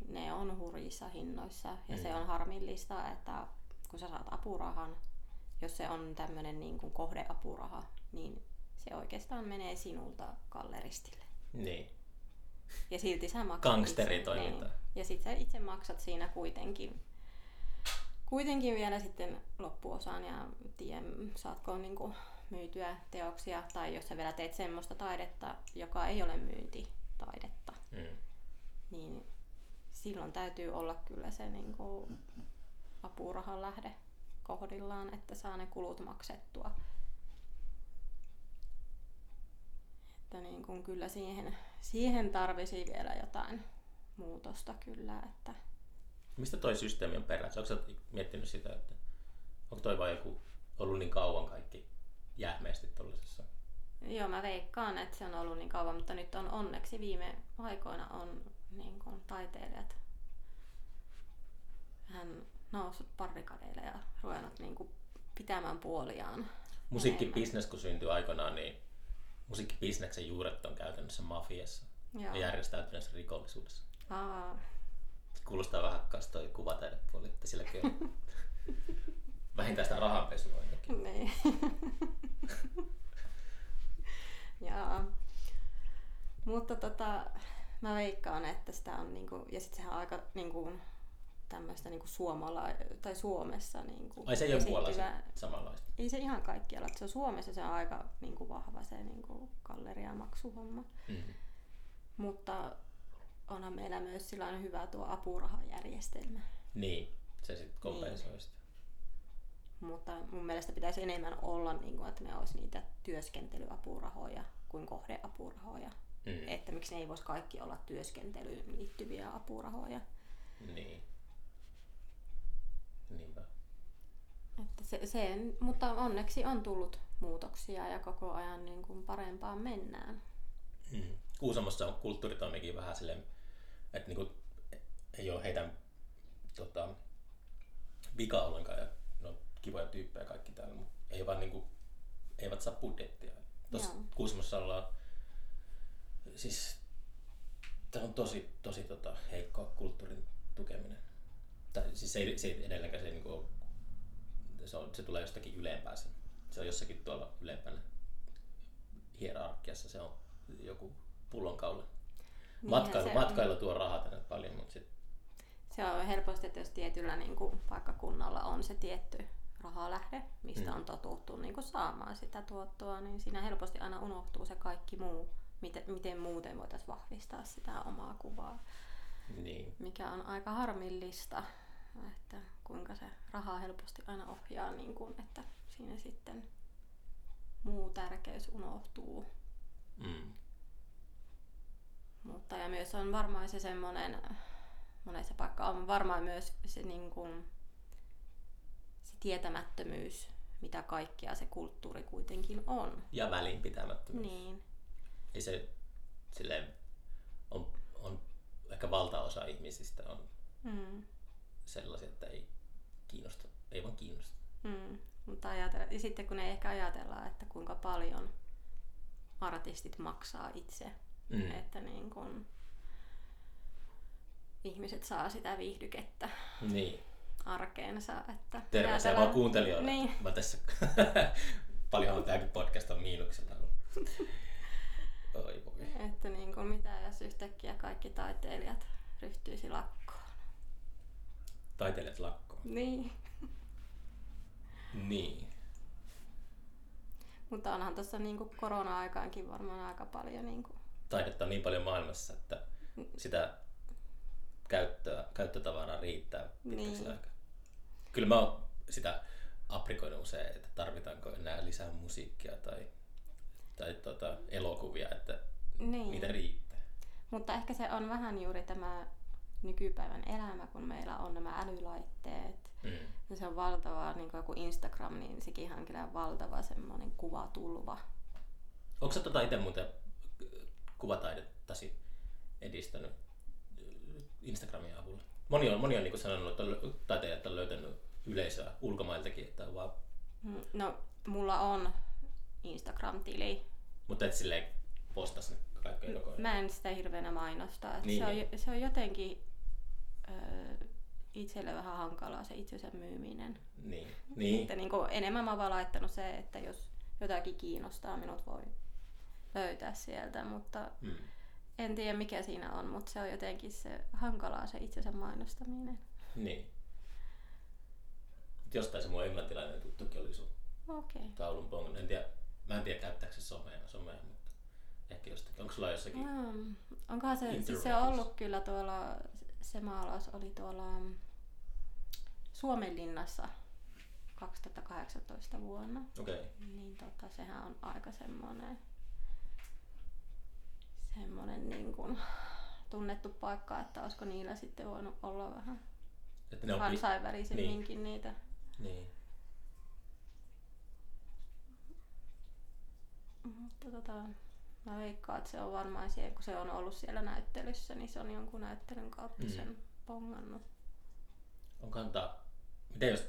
ne on hurjissa hinnoissa ja mm. se on harmillista, että kun sä saat apurahan, jos se on tämmöinen niin kuin kohdeapuraha, niin se oikeastaan menee sinulta galleristille. Niin. Ja silti sä maksat Gangsteritoiminta. Niin. Ja sit sä itse maksat siinä kuitenkin kuitenkin vielä sitten loppuosaan ja tiedä, saatko niin kuin myytyä teoksia tai jos sä vielä teet semmoista taidetta, joka ei ole myyntitaidetta, mm. niin silloin täytyy olla kyllä se niin kuin apurahan lähde kohdillaan, että saa ne kulut maksettua. Että niin kuin kyllä siihen, siihen tarvisi vielä jotain muutosta kyllä, että Mistä toi systeemi on perässä? Onko miettinyt sitä, että onko toi vain joku ollut niin kauan kaikki jähmeesti tuollaisessa? Joo, mä veikkaan, että se on ollut niin kauan, mutta nyt on onneksi viime aikoina on niin kuin, taiteilijat hän noussut parrikadeille ja ruvennut niin kuin, pitämään puoliaan. Musiikkibisnes kun syntyi aikanaan, niin musiikkibisneksen juuret on käytännössä mafiassa Joo. ja järjestäytyneessä rikollisuudessa. Aa, Kuulostaa vähän kanssa toi kuvataidepuoli, että silläkin on [LAUGHS] vähintään sitä rahanpesua ainakin. Niin. [LAUGHS] Jaa. Mutta tota, mä veikkaan, että sitä on niinku, ja sitten sehän on aika niinku, tämmöistä niinku suomala, tai Suomessa niinku Ai se ei ole puolella samanlaista? Ei se ihan kaikkialla. Se on Suomessa se on aika niinku vahva se niinku galleriamaksuhomma. Mm-hmm. Mutta onhan meillä myös sellainen hyvä tuo apurahajärjestelmä. Niin, se sitten kompensoi niin. sitä. Mutta mun mielestä pitäisi enemmän olla, niin kuin, että ne olisi niitä työskentelyapurahoja kuin kohdeapurahoja. Mm. Että miksi ne ei voisi kaikki olla työskentelyyn liittyviä apurahoja. Niin. Niinpä. Että se, se, mutta onneksi on tullut muutoksia ja koko ajan niin kuin parempaan mennään. Mm. Kuusamossa on kulttuuritoimikin vähän silleen että niinku, ei ole heidän tota, vika ollenkaan ja ne on kivoja tyyppejä kaikki täällä, mutta ei vaan niinku, eivät saa budjettia. Tuossa Kuusamossa ollaan, siis tämä on tosi, tosi tota, heikkoa kulttuurin tukeminen. Tai, siis se ei, se ei edelleenkään se, niinku, se, on, se tulee jostakin ylempää. Se, se on jossakin tuolla ylempänä hierarkiassa, se on joku pullonkaula niin matkailu, se, matkailu tuo rahaa tänne paljon, mutta sit... Se on helposti, että jos tietyllä niin kuin, paikkakunnalla on se tietty rahalähde, mistä mm. on totuttu niin kuin, saamaan sitä tuottoa, niin siinä helposti aina unohtuu se kaikki muu, miten, miten muuten voitaisiin vahvistaa sitä omaa kuvaa. Niin. Mikä on aika harmillista, että kuinka se raha helposti aina ohjaa, niin kuin, että siinä sitten muu tärkeys unohtuu. Mm. Mutta ja myös on varmaan se semmoinen, monessa paikka on varmaan myös se, niin kuin, se tietämättömyys, mitä kaikkea se kulttuuri kuitenkin on. Ja välinpitämättömyys. Niin. Ei se silleen, on, on ehkä valtaosa ihmisistä on mm. sellaisia, että ei kiinnosta, ei vaan kiinnosta. Mm. Mutta ajatella, ja sitten kun ei ehkä ajatella, että kuinka paljon artistit maksaa itse, mm. että niin kun ihmiset saa sitä viihdykettä niin. arkeensa. Että Terveisiä vaan kuuntelijoille. Niin. Mä tässä [LAUGHS] paljonhan tämäkin podcast on miinuksella. Oi voi. Että niin kuin mitä jos yhtäkkiä kaikki taiteilijat ryhtyisi lakkoon. Taiteilijat lakkoon? Niin. Niin. Mutta onhan tuossa niinku korona-aikaankin varmaan aika paljon... Niinku... Taidetta on niin paljon maailmassa, että sitä käyttöä, käyttötavaraa riittää pitkäksi niin. aikaa. Kyllä mä oon sitä aprikoinut usein, että tarvitaanko enää lisää musiikkia tai, tai tuota, elokuvia, että niin. niitä riittää. Mutta ehkä se on vähän juuri tämä nykypäivän elämä, kun meillä on nämä älylaitteet. Mm. Ja se on valtava, niin kuin joku Instagram, niin sekin on kyllä valtava semmoinen kuvatulva. Onko sä tota itse muuten kuvataidettasi edistänyt Instagramin avulla? Moni on, moni on niin sanonut, että taiteilijat on löytänyt yleisöä ulkomailtakin, että on vaan... Mm, no, mulla on Instagram-tili. Mutta et silleen postas kaikkea koko ajan. Mä en sitä hirveänä mainosta. Että niin, se, on, se on jotenkin ö, itselle vähän hankalaa se itsensä myyminen. Niin. niin. Että niin kuin, enemmän mä oon laittanut se, että jos jotakin kiinnostaa, minut voi löytää sieltä, mutta mm. en tiedä mikä siinä on, mutta se on jotenkin se hankalaa se itsensä mainostaminen. Niin. Jostain se mun englantilainen tuttukin oli sun okay. taulun pong. En tiedä, mä en tiedä käyttääkö se somea, somea Ehkä jostakin. Onko sulla jossakin? Mm. Onkohan se, siis se on ollut kyllä tuolla, se maalaus oli tuolla mm, Suomenlinnassa 2018 vuonna. Okei. Okay. Niin tota, sehän on aika semmoinen semmoinen niin kuin tunnettu paikka, että olisiko niillä sitten voinut olla vähän että ne kansainvälisemminkin niin. niitä. Niin. Mutta tota, Mä veikkaan, että se on varmaan siellä, kun se on ollut siellä näyttelyssä, niin se on jonkun näyttelyn kautta mm. sen pongannut. On kantaa, miten jos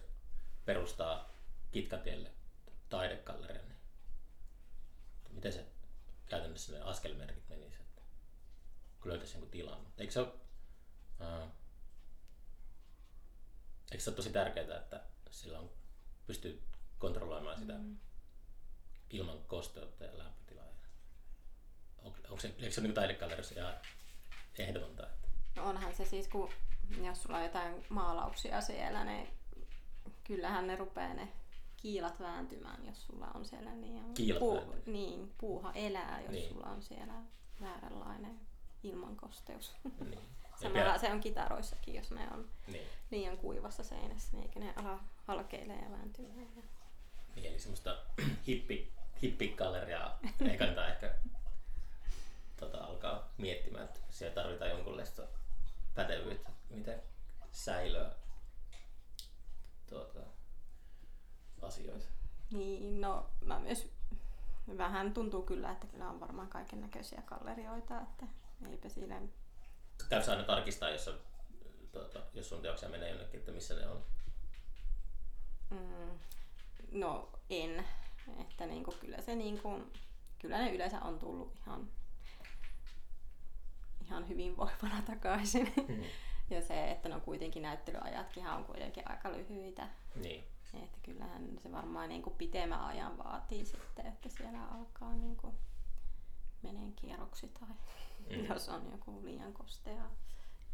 perustaa Kitkatielle taidekallerian, niin miten se käytännössä ne askelmerkit menisi, että kun löytäisi jonkun tilan. Eikö se ole, ää, eikö se ole tosi tärkeää, että sillä on, pystyy kontrolloimaan sitä mm. Ilman kosteutta ja lämpöä? onko, onko se, eikö se niin taidekallerissa ihan ehdotonta? Että... No onhan se siis, kun jos sulla on jotain maalauksia siellä, niin kyllähän ne rupeaa ne kiilat vääntymään, jos sulla on siellä niin, kiilat puu, niin puuha elää, jos niin. sulla on siellä vääränlainen ilmankosteus. Niin. [LAUGHS] Samalla se on kitaroissakin, jos ne on niin. liian kuivassa seinässä, niin eikä ne ala halkeilee ja vääntymään. Niin, eli semmoista [CLEARS THROAT] hippi, hippikalleriaa ei kannata ehkä tota, alkaa miettimään, että siellä tarvitaan jonkunlaista pätevyyttä, miten säilöä tuota, asioita. Niin, no mä myös vähän tuntuu kyllä, että kyllä on varmaan kaiken näköisiä gallerioita, että eipä siinä... Käykö aina tarkistaa, jos, on, tuota, jos sun teoksia menee jonnekin, että missä ne on? Mm, no en, että niinku, kyllä se niinku, kyllä ne yleensä on tullut ihan ihan hyvinvoivana takaisin. Mm. ja se, että no kuitenkin näyttelyajatkin on kuitenkin aika lyhyitä. Niin. Että kyllähän se varmaan niin kuin pitemmän ajan vaatii sitten, että siellä alkaa niin kuin meneen kierroksi tai mm. jos on joku liian kostea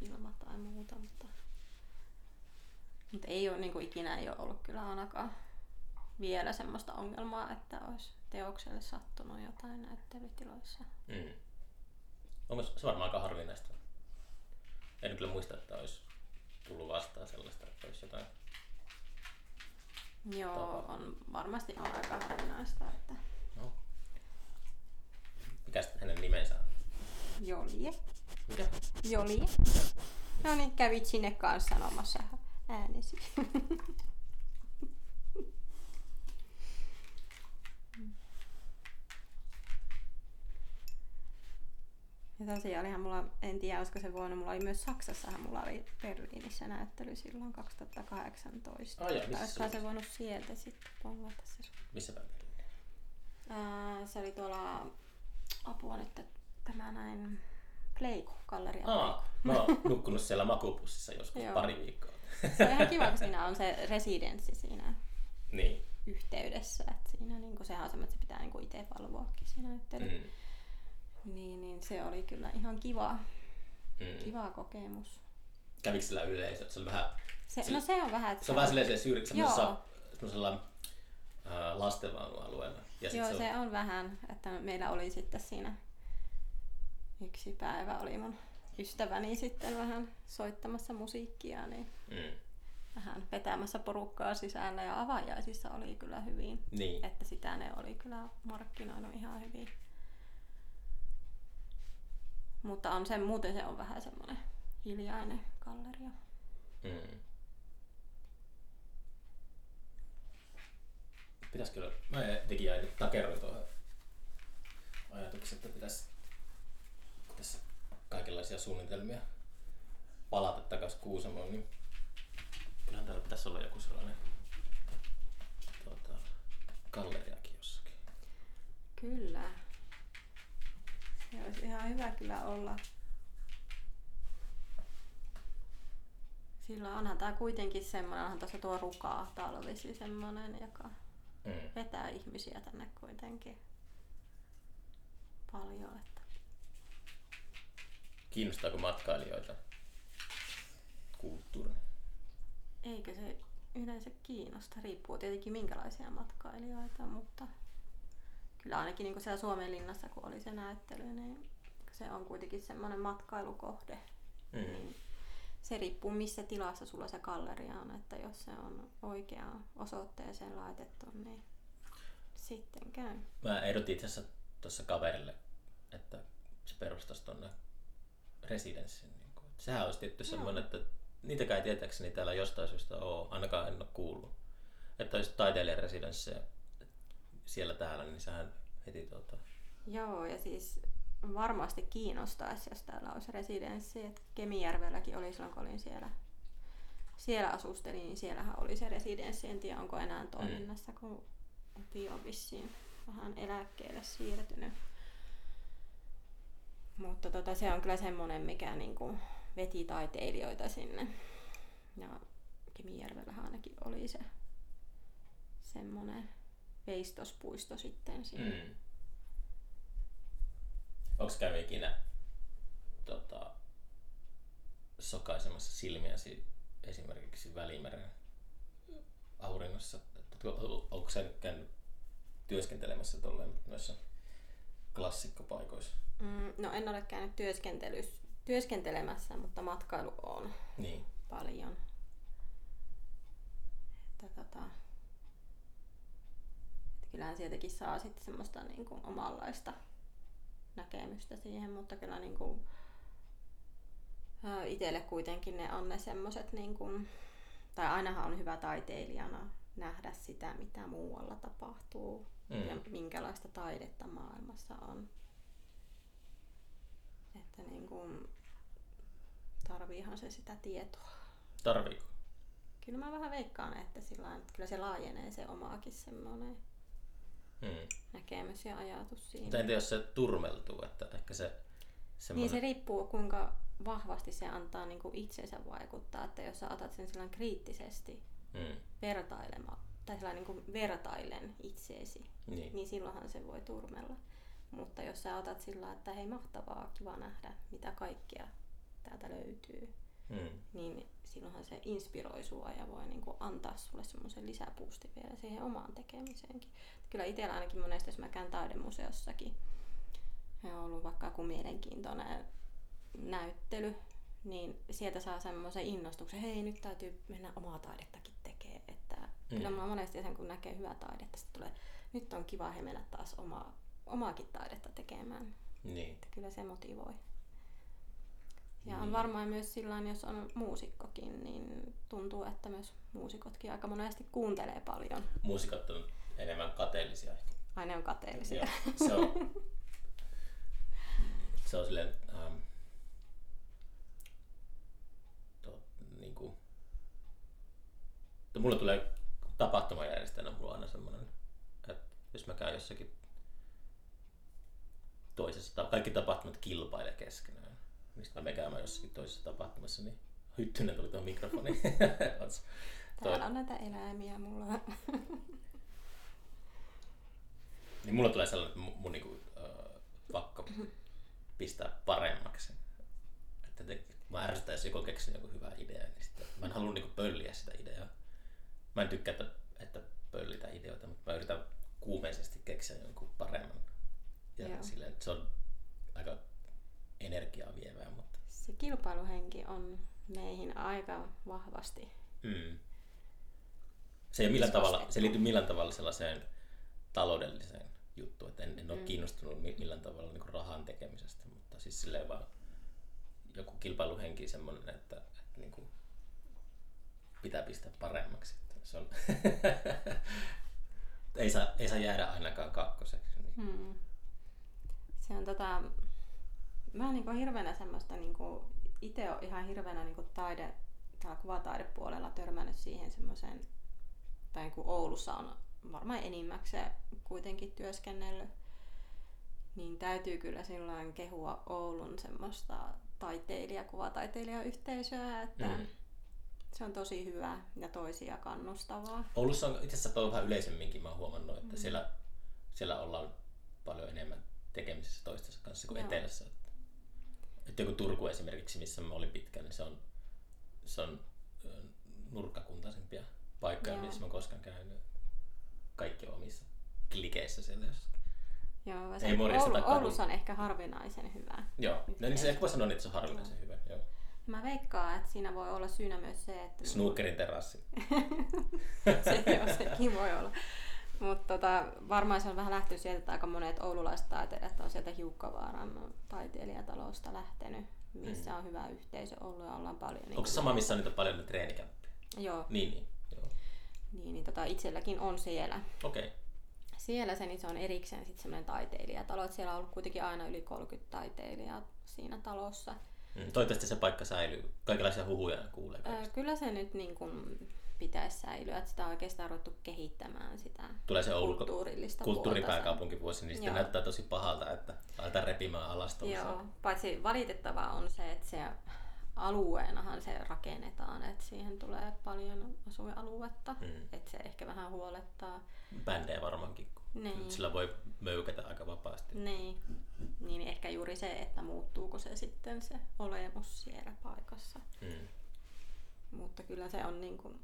ilma tai muuta. Mutta, mutta ei ole niin kuin ikinä ei ole ollut kyllä ainakaan vielä semmoista ongelmaa, että olisi teokselle sattunut jotain näyttelytiloissa. Mm. Onko se varmaan aika harvinaista? En kyllä muista, että olisi tullut vastaan sellaista, että olisi jotain Joo, tapaa. on varmasti on aika harvinaista. Että... No. Mikä hänen nimensä on? Jolje. Mikä? Joli. No niin, kävit sinne kanssa sanomassa äänesi. [LAUGHS] Ja tosiaan olihan mulla, en tiedä olisiko se vuonna, mulla oli myös Saksassahan, mulla oli Berliinissä näyttely silloin 2018. Oh, joo, missä se voinut sieltä sitten pongata se. Missä päin Berliiniä? Se oli tuolla, apua nyt, tämä näin, Pleiku, galleria Aa, mä oon nukkunut siellä makupussissa joskus Joo. pari viikkoa. Se on ihan kiva, kun siinä on se residenssi siinä Niin. yhteydessä. Että siinä niinku, sehän on semmoinen, että se pitää niinku itse valvoakin siinä yhteydessä. Mm. Niin, niin se oli kyllä ihan kiva, Mm. kiva kokemus. Kävikö sillä yleisö? Se oli vähän, Se, Se- no se on vähän, että se on vähän silleen se syyri- semmoisella, ää, lastenvaunualueella. Ja Joo, se on, se on vähän, että meillä oli sitten siinä yksi päivä oli mun ystäväni sitten vähän soittamassa musiikkia, niin mm. vähän vetämässä porukkaa sisällä ja avajaisissa oli kyllä hyvin. Niin. Että sitä ne oli kyllä markkinoinut ihan hyvin. Mutta on se, muuten se on vähän semmoinen hiljainen galleria. Mm. Pitäisikö, mä jotenkin jäin takerroin tuohon ajatukseen, että pitäisi tässä kaikenlaisia suunnitelmia palata takaisin Kuusamoon, niin kyllähän täällä pitäisi olla joku sellainen tuota, galleriakin jossakin. Kyllä. Se hyvä kyllä olla. Sillä onhan tää kuitenkin semmoinen, onhan tuossa tuo rukaa talvisi semmoinen, joka Mm. vetää ihmisiä tänne kuitenkin paljon. Että Kiinnostaako matkailijoita kulttuuri? eikö se yleensä kiinnosta, riippuu tietenkin minkälaisia matkailijoita, mutta kyllä ainakin niin siellä Suomen linnassa, kun oli se näyttely, niin se on kuitenkin semmoinen matkailukohde, Mm. niin se riippuu missä tilassa sulla se galleria on, että jos se on oikeaan osoitteeseen laitettu, niin sitten käy. Mä ehdotin itse asiassa tuossa kaverille, että se perustaisi tuonne residenssin. Niin kuin. Sehän olisi tietty semmoinen, että niitäkään ei tietääkseni täällä jostain syystä ole, ainakaan en ole kuullut. Että olisi taiteilijan residenssejä siellä täällä, niin sehän heti tuota... Joo, ja siis varmasti kiinnostaisi, jos täällä olisi residenssi. Et Kemijärvelläkin oli silloin, kun olin siellä, siellä asustelin, niin siellähän oli se residenssi. En tiedä, onko enää toiminnassa, kun Upi on vissiin vähän eläkkeelle siirtynyt. Mutta tota, se on kyllä semmoinen, mikä niinku veti taiteilijoita sinne. Ja Kemijärvellähän ainakin oli se semmoinen veistospuisto sitten siinä. Mm. Onko käynyt ikinä tota, sokaisemassa silmiäsi esimerkiksi Välimeren auringossa? Onko sä käynyt työskentelemässä tolleen noissa klassikkopaikoissa? Mm, no en ole käynyt työskentelys, työskentelemässä, mutta matkailu on Niin. paljon. Että tota, että kyllähän sieltäkin saa sitten semmoista niin kuin omanlaista näkemystä siihen, mutta kyllä niin kuin, itselle kuitenkin ne on ne semmoiset, niin kuin, tai ainahan on hyvä taiteilijana nähdä sitä, mitä muualla tapahtuu Mm. ja minkälaista taidetta maailmassa on. Että niin kuin, tarviihan se sitä tietoa. Tarviiko? Kyllä mä vähän veikkaan, että, sillä että kyllä se laajenee se omaakin semmoinen Mm. näkemys ja ajatus siinä. Mutta entä jos se turmeltuu, että ehkä se Niin semmoinen... se riippuu kuinka vahvasti se antaa niin kuin itsensä vaikuttaa, että jos sä otat sen silloin kriittisesti mm. vertailema, tai sellainen niin kuin vertailen itseesi, Niin. niin silloinhan se voi turmella. Mutta jos sä otat sillä, että hei mahtavaa, kiva nähdä, mitä kaikkea täältä löytyy, Mm. niin silloinhan se inspiroi sua ja voi niin kuin antaa sulle semmoisen lisäpuustin vielä siihen omaan tekemiseenkin. Kyllä itsellä ainakin monesti, jos mä käyn taidemuseossakin, ja on ollut vaikka joku mielenkiintoinen näyttely, niin sieltä saa semmoisen innostuksen, hei nyt täytyy mennä omaa taidettakin tekemään. Että mm. Kyllä mulla monesti sen, kun näkee hyvää taidetta, sitten tulee, nyt on kiva he mennä taas omaa, omaakin taidetta tekemään. Niin. Että kyllä se motivoi. On varmaan myös sillä jos on muusikkokin, niin tuntuu, että myös muusikotkin aika monesti kuuntelee paljon. Muusikot on enemmän kateellisia ehkä. Aina on kateellisia. Ja, se on, se on silleen, ähm, to, niin kuin, to, mulle tulee tapahtumajärjestäjänä mulla on aina semmoinen, että jos mä käyn jossakin toisessa, kaikki tapahtumat kilpailee keskenään. Mistä mä käymään jossakin toisessa tapahtumassa, niin hyttynen tuli tuohon mikrofoniin. [LAUGHS] Täällä on näitä eläimiä mulla. [LAUGHS] niin mulla tulee sellainen, että mun, mun niinku, äh, pakko pistää paremmaksi. Että te, mä ärsytän, jos joku keksii joku hyvä idea, niin sitten mä en halua niinku pölliä sitä ideaa. Mä en tykkää, että, että pöllitä ideoita, mutta mä yritän kuumeisesti keksiä jonkun paremman. Ja silleen, se on aika energiaa vievää. Mutta... Se kilpailuhenki on meihin aika vahvasti. Mm. Se ei millään tavalla, se liittyy millään tavalla sellaiseen taloudelliseen juttuun, että en, en ole mm. kiinnostunut millään tavalla niin rahan tekemisestä, mutta siis silleen vaan joku kilpailuhenki semmoinen, että, että niin kuin pitää pistää paremmaksi. Se on [LAUGHS] ei, saa, ei saa jäädä ainakaan kakkoseksi. Niin. Hmm. Se on tota, mä niinku hirveänä semmoista, niinku, itse on ihan hirveänä niinku taide, täällä kuvataidepuolella törmännyt siihen semmoiseen, tai niin kuin Oulussa on varmaan enimmäkseen kuitenkin työskennellyt, niin täytyy kyllä silloin kehua Oulun semmoista taiteilija, kuvataiteilijayhteisöä, että mm. se on tosi hyvä ja toisia kannustavaa. Oulussa on itse asiassa toi vähän yleisemminkin, mä oon huomannut, että mm. siellä, siellä ollaan paljon enemmän tekemisissä toistensa kanssa kuin Joo. etelässä. Että, joku Turku esimerkiksi, missä mä olin pitkään, niin se on, se on nurkkakuntaisempia paikkoja, Joo. missä mä koskaan käynyt. Kaikki on omissa klikeissä siellä jossakin. Joo, Ei Oulu, Oulussa on ehkä harvinaisen hyvä. Joo, no niin se ehkä voi sanoa, että se on harvinaisen hyvä. Joo. Mä veikkaan, että siinä voi olla syynä myös se, että... Snookerin terassi. [LAUGHS] se, joo, sekin voi olla. Mutta tota, varmaan se on vähän lähty sieltä, että aika monet oululaiset taiteilijat on sieltä Hiukkavaaran taiteilijatalosta lähtenyt, missä mm. on hyvä yhteisö ollut ja ollaan paljon. Niin Onko se sama, missä on niitä paljon treenikämppiä? Joo. Niin, niin. Joo. Niin, niin tota, itselläkin on siellä. Okei. Okay. Siellä se, niin se on erikseen sitten semmoinen taiteilijatalo, että siellä on ollut kuitenkin aina yli 30 taiteilijaa siinä talossa. Mm, toivottavasti se paikka säilyy. Kaikenlaisia huhuja kuulee. Öö, kyllä se nyt niin kuin pitäisi säilyä, että sitä on oikeastaan ruvettu kehittämään sitä Tulee se Oulu kulttuurillista kulttuuripääkaupunkivuosi, niin sitten näyttää tosi pahalta, että aletaan repimään alas Joo, paitsi valitettavaa on se, että se alueenahan se rakennetaan, että siihen tulee paljon asuinaluetta, mm. että se ehkä vähän huolettaa. Bändejä varmaankin, niin. sillä voi möykätä aika vapaasti. Niin. niin ehkä juuri se, että muuttuuko se sitten se olemus siellä paikassa. Mm. Mutta kyllä se on niin kuin,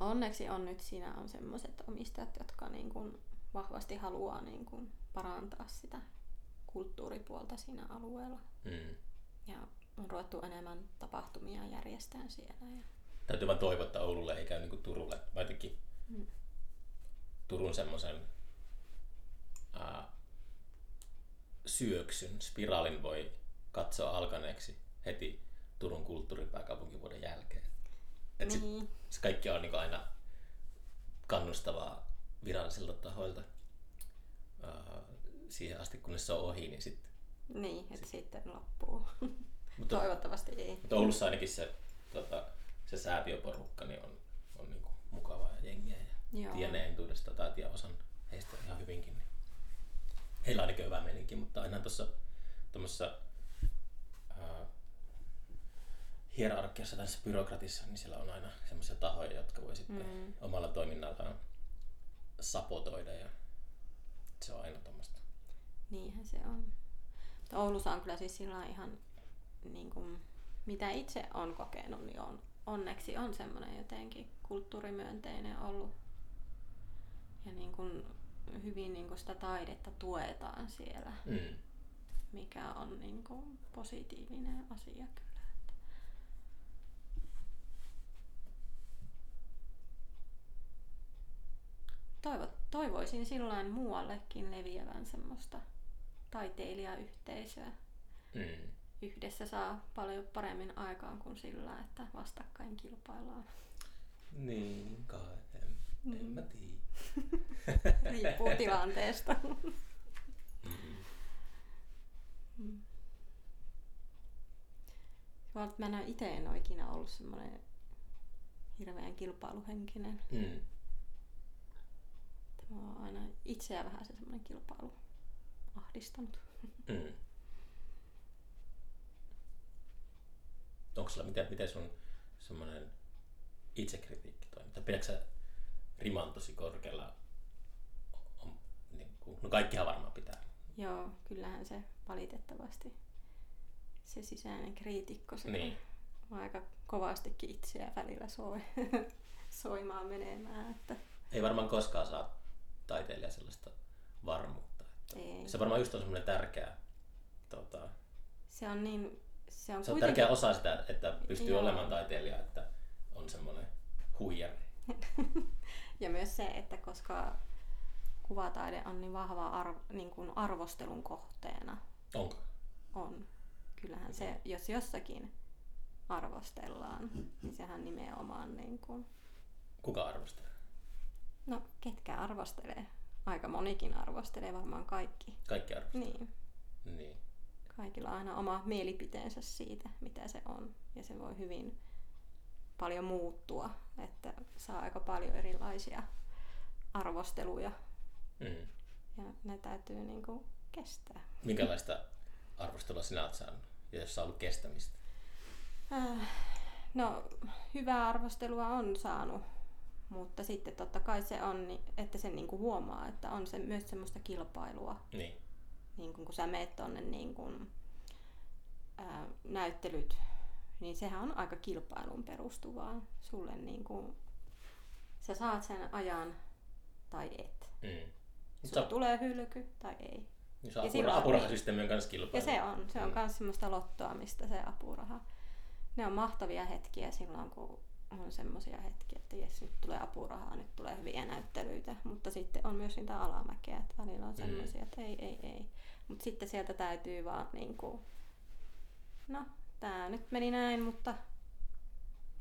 onneksi on nyt siinä on semmoiset omistajat, jotka niin kuin vahvasti haluaa niin kuin parantaa sitä kulttuuripuolta siinä alueella. Mm. Ja on ruvettu enemmän tapahtumia järjestään siellä. Ja... Täytyy vaan toivoa, että Oululle ei käy niin kuin Turulle. Mä jotenkin mm. Turun semmoisen syöksyn, spiraalin voi katsoa alkaneeksi heti Turun kulttuuripääkaupunkivuoden jälkeen. Et niin. sit, se kaikki on niin aina kannustavaa virallisilta tahoilta uh, siihen asti, kunnes se on ohi, niin sitten... Niin, että sit, sitten loppuu. [LAUGHS] Mutta, Toivottavasti ei. Mutta Oulussa ainakin se, tota, se säätiöporukka niin on, on niin mukavaa jengiä ja Joo. tienee entuudesta tai tiedä osan heistä ihan hyvinkin. Niin heillä on ainakin hyvä meninki, mutta aina tuossa tuommoisessa hierarkiassa tässä byrokratissa, niin siellä on aina semmoisia tahoja, jotka voi sitten mm. omalla toiminnallaan sapotoida ja se on aina tuommoista. Niinhän se on. Oulussa on kyllä siis sillä ihan, niin kuin, mitä itse on kokenut, niin on, onneksi on semmoinen jotenkin kulttuurimyönteinen ollut. Ja niin kuin, hyvin niin kuin sitä taidetta tuetaan siellä, mm. mikä on niin kuin positiivinen asia kyllä. Toivo, toivoisin silloin muuallekin leviävän semmoista taiteilijayhteisöä. Mm. yhdessä saa paljon paremmin aikaan kuin sillä, että vastakkain kilpaillaan. Niin, kai. En, mm. en mä tiedä. [LAUGHS] Riippuu tilanteesta. Mm. Mm. Mä en itse en ole ikinä ollut semmoinen hirveän kilpailuhenkinen. Mm. Tämä on aina itseä vähän se semmoinen kilpailu ahdistanut. Mm. Onko sulla, miten, miten sun semmoinen itsekritiikki toimii? Pidätkö riman tosi korkealla? On, niin kuin, no kaikkihan varmaan pitää. Joo, kyllähän se valitettavasti se sisäinen kriitikko se niin. aika kovastikin itseä välillä soi, [LAUGHS] soimaan menemään. Että... Ei varmaan koskaan saa taiteilija sellaista varmuutta. Että Ei. Se varmaan just on semmoinen tärkeä tota, se on niin se on, se on kuitenkin... tärkeä osa sitä, että pystyy Joo. olemaan taiteilija, että on semmoinen huijari. [LAUGHS] ja myös se, että koska kuvataide on niin vahva arvo, niin kuin arvostelun kohteena. Onko? On. Kyllähän se, jos jossakin arvostellaan, niin sehän nimenomaan niin kuin... Kuka arvostelee? No, ketkä arvostelee? Aika monikin arvostelee, varmaan kaikki. Kaikki arvostelee? Niin. Niin kaikilla on aina oma mielipiteensä siitä, mitä se on. Ja se voi hyvin paljon muuttua, että saa aika paljon erilaisia arvosteluja. Mm. Ja ne täytyy niin kuin kestää. Minkälaista arvostelua sinä olet saanut, ja jos on ollut kestämistä? Äh, no, hyvää arvostelua on saanut, mutta sitten totta kai se on, että sen niin kuin huomaa, että on se myös semmoista kilpailua. Niin niin kun, kun sä meet tonne niin kun, ää, näyttelyt, niin sehän on aika kilpailun perustuvaa. Sulle niin kun, sä saat sen ajan tai et. Mm. Sulla sä... tulee hylky tai ei. Niin se apura- apurahasysteemi on myös kilpailu. Ja se on. Se on myös mm. semmoista lottoamista se apuraha. Ne on mahtavia hetkiä silloin, kun on semmoisia hetkiä, että jes, nyt tulee apurahaa, nyt tulee hyviä näyttelyitä, mutta sitten on myös niitä alamäkeä, että välillä on semmoisia, että ei, ei, ei. Mutta sitten sieltä täytyy vaan niin kuin, no, tää nyt meni näin, mutta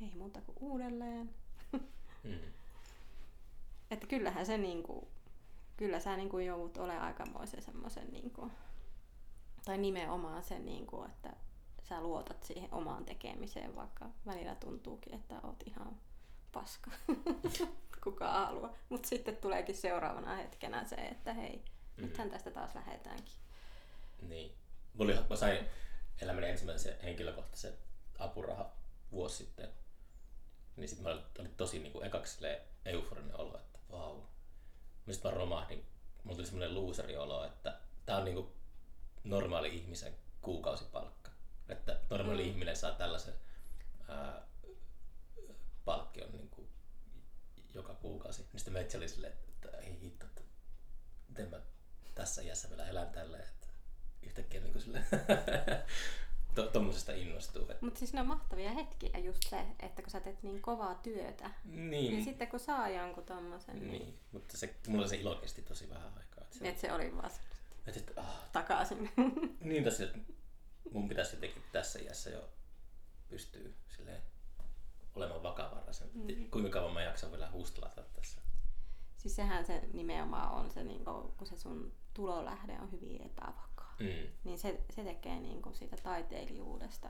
ei muuta kuin uudelleen. mm. [LAUGHS] Että kyllähän se niin kuin, kyllä sä niin kuin joudut olemaan aikamoisen semmoisen niin kuin, tai nimenomaan sen, niin kuin, että sä luotat siihen omaan tekemiseen, vaikka välillä tuntuukin, että oot ihan paska. [LAUGHS] Kuka haluaa. Mutta sitten tuleekin seuraavana hetkenä se, että hei, mm. nythän tästä taas lähdetäänkin. Niin. Mulla, mä sain elämäni ensimmäisen henkilökohtaisen apuraha vuosi sitten. Niin sitten mä olin tosi niin kuin, ekaksi euforinen olo, että vau. Mä sitten vaan romahdin. Mulla tuli semmoinen looseri olo, että tää on niin kuin, normaali ihmisen kuukausipalkka. Että normaali mm. ihminen saa tällaisen ää, palkkion niin kuin, joka kuukausi. Niin sitten meitsi oli silleen, että ei hitto, että miten mä tässä iässä vielä elän tälleen, että yhtäkkiä niin sille [LAUGHS] tuommoisesta innostuu. Mutta siis ne on mahtavia hetkiä just se, että kun sä teet niin kovaa työtä, niin, niin sitten kun saa jonkun tommosen. Niin, niin. mutta se, mulla se ilo kesti tosi vähän aikaa. Että se, et se oli vaan et, et, ah. takaisin. niin tosiaan, mun pitäisi jotenkin tässä iässä jo pystyä silleen olemaan vakavaraisen. Mm. Kuinka kauan mä jaksan vielä hustlata tässä? Siis sehän se nimenomaan on se, niin kun se sun tulolähde on hyvin epävakaa. Mm. Niin se, se tekee niin kuin siitä taiteilijuudesta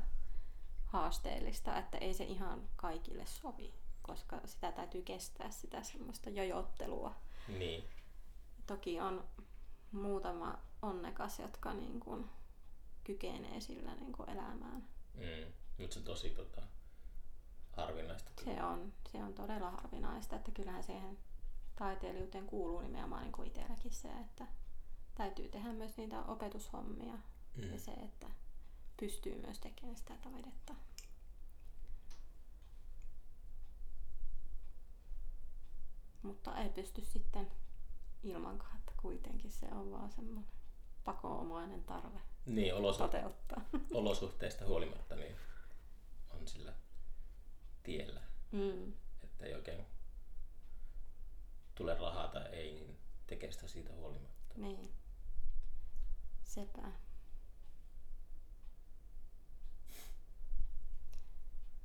haasteellista, että ei se ihan kaikille sovi, koska sitä täytyy kestää sitä semmoista jojottelua. Niin. Toki on muutama onnekas, jotka niin kuin kykenee sillä niin kuin elämään. Mm. Mutta se on tosi tota, harvinaista. Se on, se on todella harvinaista, että kyllähän siihen taiteilijuuteen kuuluu nimenomaan niin kuin itselläkin se, että täytyy tehdä myös niitä opetushommia mm. ja se, että pystyy myös tekemään sitä taidetta. Mutta ei pysty sitten ilman että kuitenkin se on vaan semmoinen pakoomainen tarve niin, olosu- toteuttaa. [LAUGHS] olosuhteista huolimatta niin on sillä tiellä. Mm. Että ei oikein tule rahaa tai ei, niin tekee sitä siitä huolimatta. Niin. Sepä.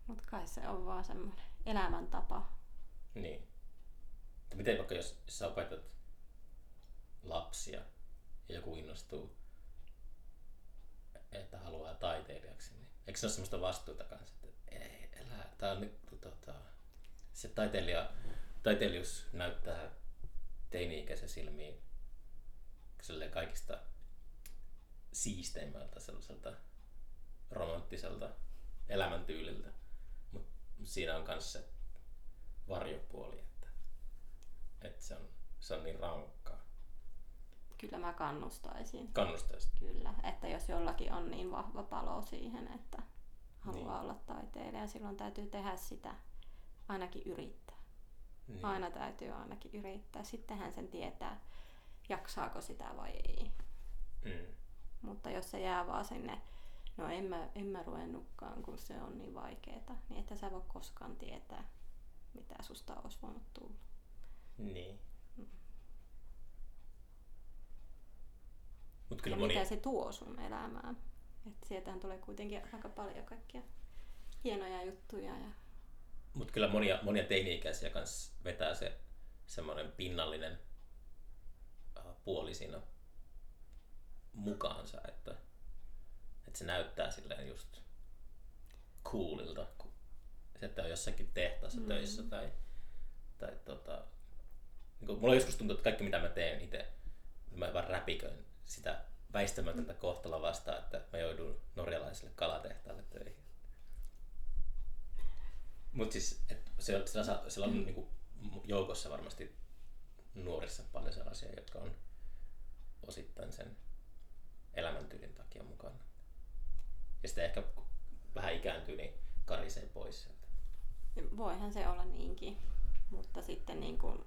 Mutta kai se on vaan semmoinen elämäntapa. Niin. Miten vaikka jos sä opetat lapsia ja joku innostuu, että haluaa taiteilijaksi, niin eikö se ole semmoista vastuuta kanssa, että ei, elä, tää on nyt, tota, se taiteilija, taiteilijuus näyttää teini-ikäisen silmiin kaikista siisteimmältä sellaiselta romanttiselta elämäntyyliltä. Mutta siinä on myös se varjopuoli, että, että se, on, se on niin rankkaa. Kyllä mä kannustaisin. Kannustaisin. Kyllä, että jos jollakin on niin vahva palo siihen, että haluaa niin. olla taiteilija, silloin täytyy tehdä sitä, ainakin yrittää. Niin. Aina täytyy ainakin yrittää. Sittenhän sen tietää, jaksaako sitä vai ei. Mm. Mutta jos se jää vaan sinne, no en mä, en mä ruvennutkaan, kun se on niin vaikeeta, niin että sä voi koskaan tietää, mitä susta olisi voinut tulla. Niin. Mut kyllä ja moni... mitä se tuo sun elämään. Että sieltähän tulee kuitenkin aika paljon kaikkia hienoja juttuja. Ja... Mutta kyllä monia, monia teini-ikäisiä kanssa vetää se semmoinen pinnallinen puoli siinä mukaansa, että, että se näyttää silleen just coolilta, kun se, että on jossakin tehtaassa mm. töissä tai, tai tota, niin mulla joskus tuntuu, että kaikki mitä mä teen itse, mä vaan räpiköin sitä väistämätöntä kohtaloa vastaan, että mä joudun norjalaiselle kalatehtaalle töihin. Mutta siis, että se, siellä, siellä on mm. niin kuin, joukossa varmasti nuorissa paljon sellaisia, jotka on osittain sen elämäntyylin takia mukana. Ja sitten ehkä vähän ikääntyy, niin karisee pois sieltä. Voihan se olla niinkin, mutta sitten niin kuin,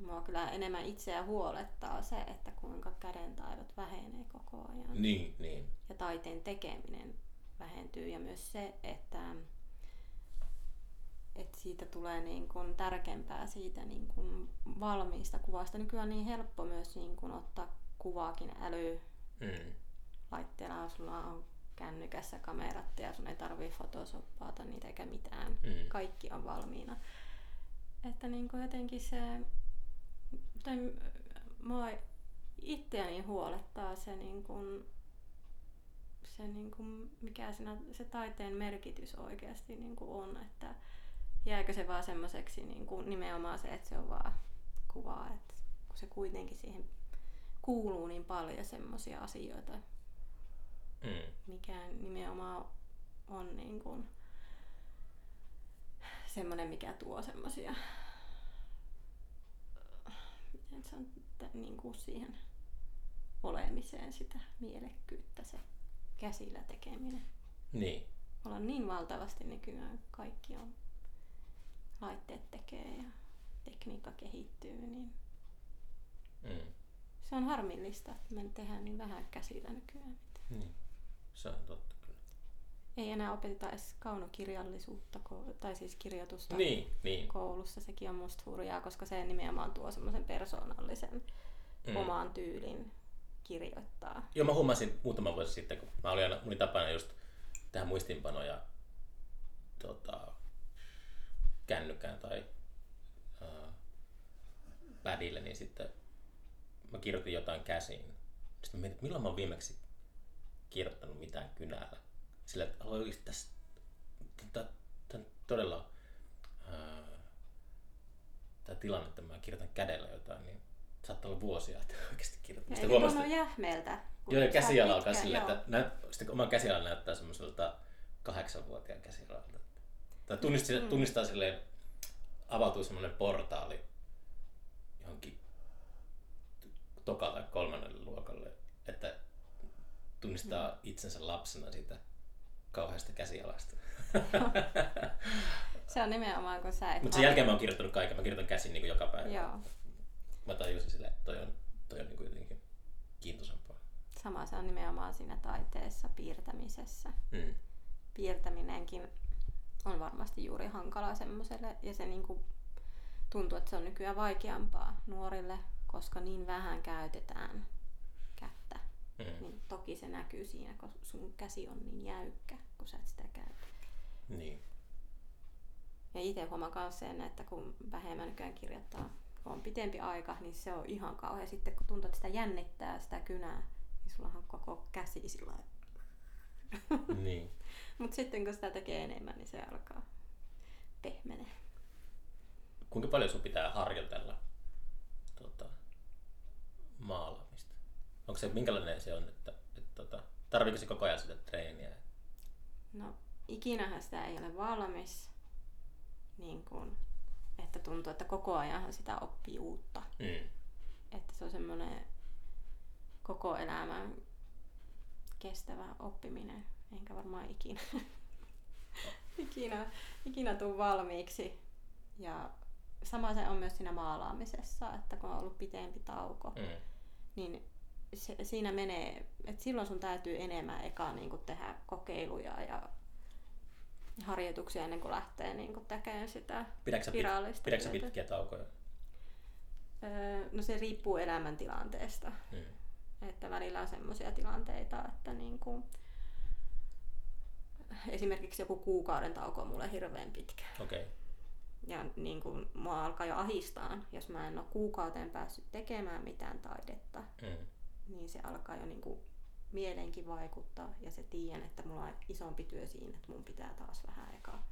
mua kyllä enemmän itseä huolettaa se, että kuinka kädentaidot vähenee koko ajan. Niin, niin. Ja taiteen tekeminen vähentyy ja myös se, että, että siitä tulee niin kuin tärkeämpää siitä niin kuin valmiista kuvasta. Nykyään on niin helppo myös niin kuin ottaa kuvaakin äly mm. laitteella. Sulla on kännykässä kamerat ja sun ei tarvii photosoppaata niitä eikä mitään. Mm. Kaikki on valmiina. Että niin kuin jotenkin se, tai mua itseäni huolettaa se, niin kuin, se niin kuin, mikä siinä, se taiteen merkitys oikeasti niin kuin on, että jääkö se vaan semmoiseksi niin kuin nimenomaan se, että se on vaan kuvaa, että kun se kuitenkin siihen kuuluu niin paljon semmoisia asioita, mm. mikä nimenomaan on niin kuin semmoinen, mikä tuo semmoisia miten se on, niin kuin siihen olemiseen sitä mielekkyyttä, se käsillä tekeminen. Niin. Ollaan niin valtavasti nykyään kaikki on laitteet tekee ja tekniikka kehittyy, niin mm se on harmillista, että me tehdään niin vähän käsillä nykyään. Niin, se on totta. Ei enää opeteta edes kaunokirjallisuutta tai siis kirjoitusta niin, niin. koulussa. Sekin on musta hurjaa, koska se nimenomaan tuo semmoisen persoonallisen mm. omaan tyylin kirjoittaa. Joo, mä huomasin muutama vuosi sitten, kun mä olin aina, mun tapana just tehdä muistinpanoja tota, kännykään tai äh, pädille, niin sitten mä kirjoitin jotain käsiin. Sitten mä mietin, että milloin mä oon viimeksi kirjoittanut mitään kynällä. Sillä, että oikeasti tässä, tämä on todella tämä tilanne, että mä kirjoitan kädellä jotain, niin saattaa olla vuosia, että [LAUGHS] oikeasti kirjoitan. Sitten huomasin, että... jähmeeltä. Joo, ja käsiala alkaa silleen, että näyt, sitten oma käsiala näyttää semmoiselta kahdeksanvuotiaan käsialalta. Tai tunnistaa, mm. tunnistaa silleen, avautuu semmoinen portaali johonkin toka- tai kolmannelle luokalle, että tunnistaa mm. itsensä lapsena siitä kauheasta käsialasta. [LAUGHS] se on nimenomaan, kun sä et... Mutta sen jälkeen mä oon kirjoittanut kaiken. Mä kirjoitan käsin niin kuin joka päivä. Joo. Mä tajusin sille, että toi on, toi on niin kuin jotenkin kiintoisempaa. Sama se on nimenomaan siinä taiteessa, piirtämisessä. Mm. Piirtäminenkin on varmasti juuri hankala semmoiselle ja se niin kuin tuntuu, että se on nykyään vaikeampaa nuorille koska niin vähän käytetään mm. niin toki se näkyy siinä, kun sun käsi on niin jäykkä, kun sä et sitä käytä. Niin. Ja itse huomaan myös sen, että kun vähemmän nykyään kirjoittaa, kun on pitempi aika, niin se on ihan kauhean. Sitten kun tuntuu, että sitä jännittää sitä kynää, niin sulla on koko käsi sillä niin. [LAUGHS] Mutta sitten kun sitä tekee enemmän, niin se alkaa pehmenee. Kuinka paljon sun pitää harjoitella tota, maalaamista? Onko se, minkälainen se on, että, että tota, tarviiko se koko ajan sitä treeniä? No, ikinähän sitä ei ole valmis, niin kun, että tuntuu, että koko ajan sitä oppii uutta. Mm. Että se on semmoinen koko elämän kestävä oppiminen, enkä varmaan ikinä, [LAUGHS] ikinä, ikinä tuu valmiiksi. Ja sama se on myös siinä maalaamisessa, että kun on ollut pitempi tauko, Mm. niin se, siinä menee, että silloin sun täytyy enemmän eka niin kuin tehdä kokeiluja ja harjoituksia ennen kuin lähtee niin kuin tekemään sitä Pidätkö virallista pit, pidätkö työtä. pitkiä taukoja? Öö, no se riippuu elämäntilanteesta. Mm. Että välillä on semmoisia tilanteita, että niin kuin, esimerkiksi joku kuukauden tauko on mulle hirveän pitkä. Okei. Okay. Ja niin kuin, mua alkaa jo ahistaa, jos mä en ole kuukauteen päässyt tekemään mitään taidetta, Mm. Niin se alkaa jo niin kuin, mielenkin vaikuttaa. Ja se tiedän, että mulla on isompi työ siinä, että mun pitää taas vähän aikaa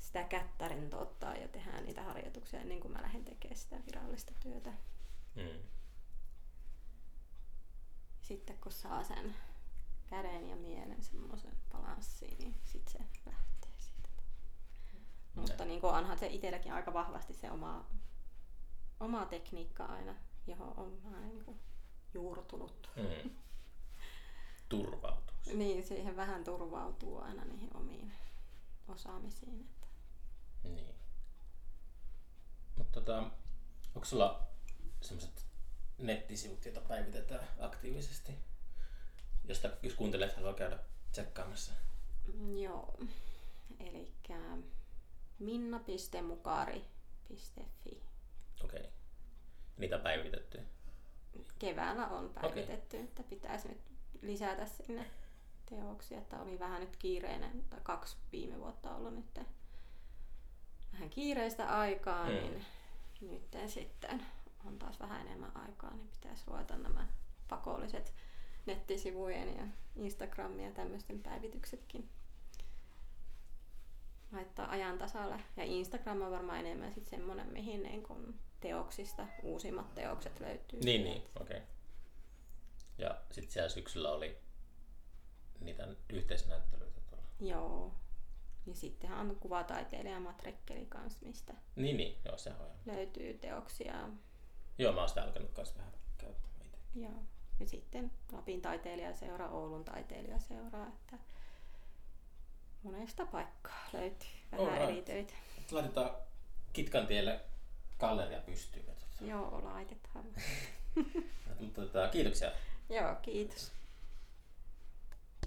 sitä kättä rentouttaa ja tehdä niitä harjoituksia ennen kuin mä lähden tekemään sitä virallista työtä. Mm. sitten kun saa sen käden ja mielen semmoisen balanssiin, niin sitten se lähtee siitä. Mutta niin kuin onhan se itselläkin aika vahvasti se oma, oma tekniikka aina, johon on vähän niin kuin juurtunut. Mm. [LAUGHS] Turvautuu. Niin, siihen vähän turvautuu aina niihin omiin osaamisiin. Että. Niin. Mutta tota, onko sulla semmoiset nettisivut, joita päivitetään aktiivisesti? Josta, jos kuuntelijat haluaa käydä tsekkaamassa. Joo. Eli minna.mukari.fi Okei. Okay. Niitä päivitetty. Keväällä on päivitetty, okay. että pitäisi nyt lisätä sinne teoksia, että oli vähän nyt kiireinen, tai kaksi viime vuotta ollut nyt vähän kiireistä aikaa, Mm. niin nyt sitten on taas vähän enemmän aikaa, niin pitäisi ruveta nämä pakolliset nettisivujen ja Instagramin ja tämmöisten päivityksetkin laittaa ajan tasalle. Ja Instagram on varmaan enemmän sitten semmoinen, mihin niin kun teoksista uusimmat teokset löytyy. Niin, niin, okei. Okay. Ja sitten siellä syksyllä oli niitä yhteisnäyttelyitä tuolla. Joo. Ja sittenhän on kuvataiteilija Matrekkeli kanssa, mistä Niin, niin, joo, se on. löytyy teoksia. Joo, mä oon sitä alkanut kanssa vähän käyttämään itse. Joo. Ja sitten Lapin taiteilijaseura, Oulun taiteilijaseura, että monesta paikkaa löytyy vähän Alright. eri töitä. Laitetaan Kitkan tielle galleria pystyyn. Joo, laitetaan. [LAUGHS] Mutta tota, kiitoksia Joo, kiitos.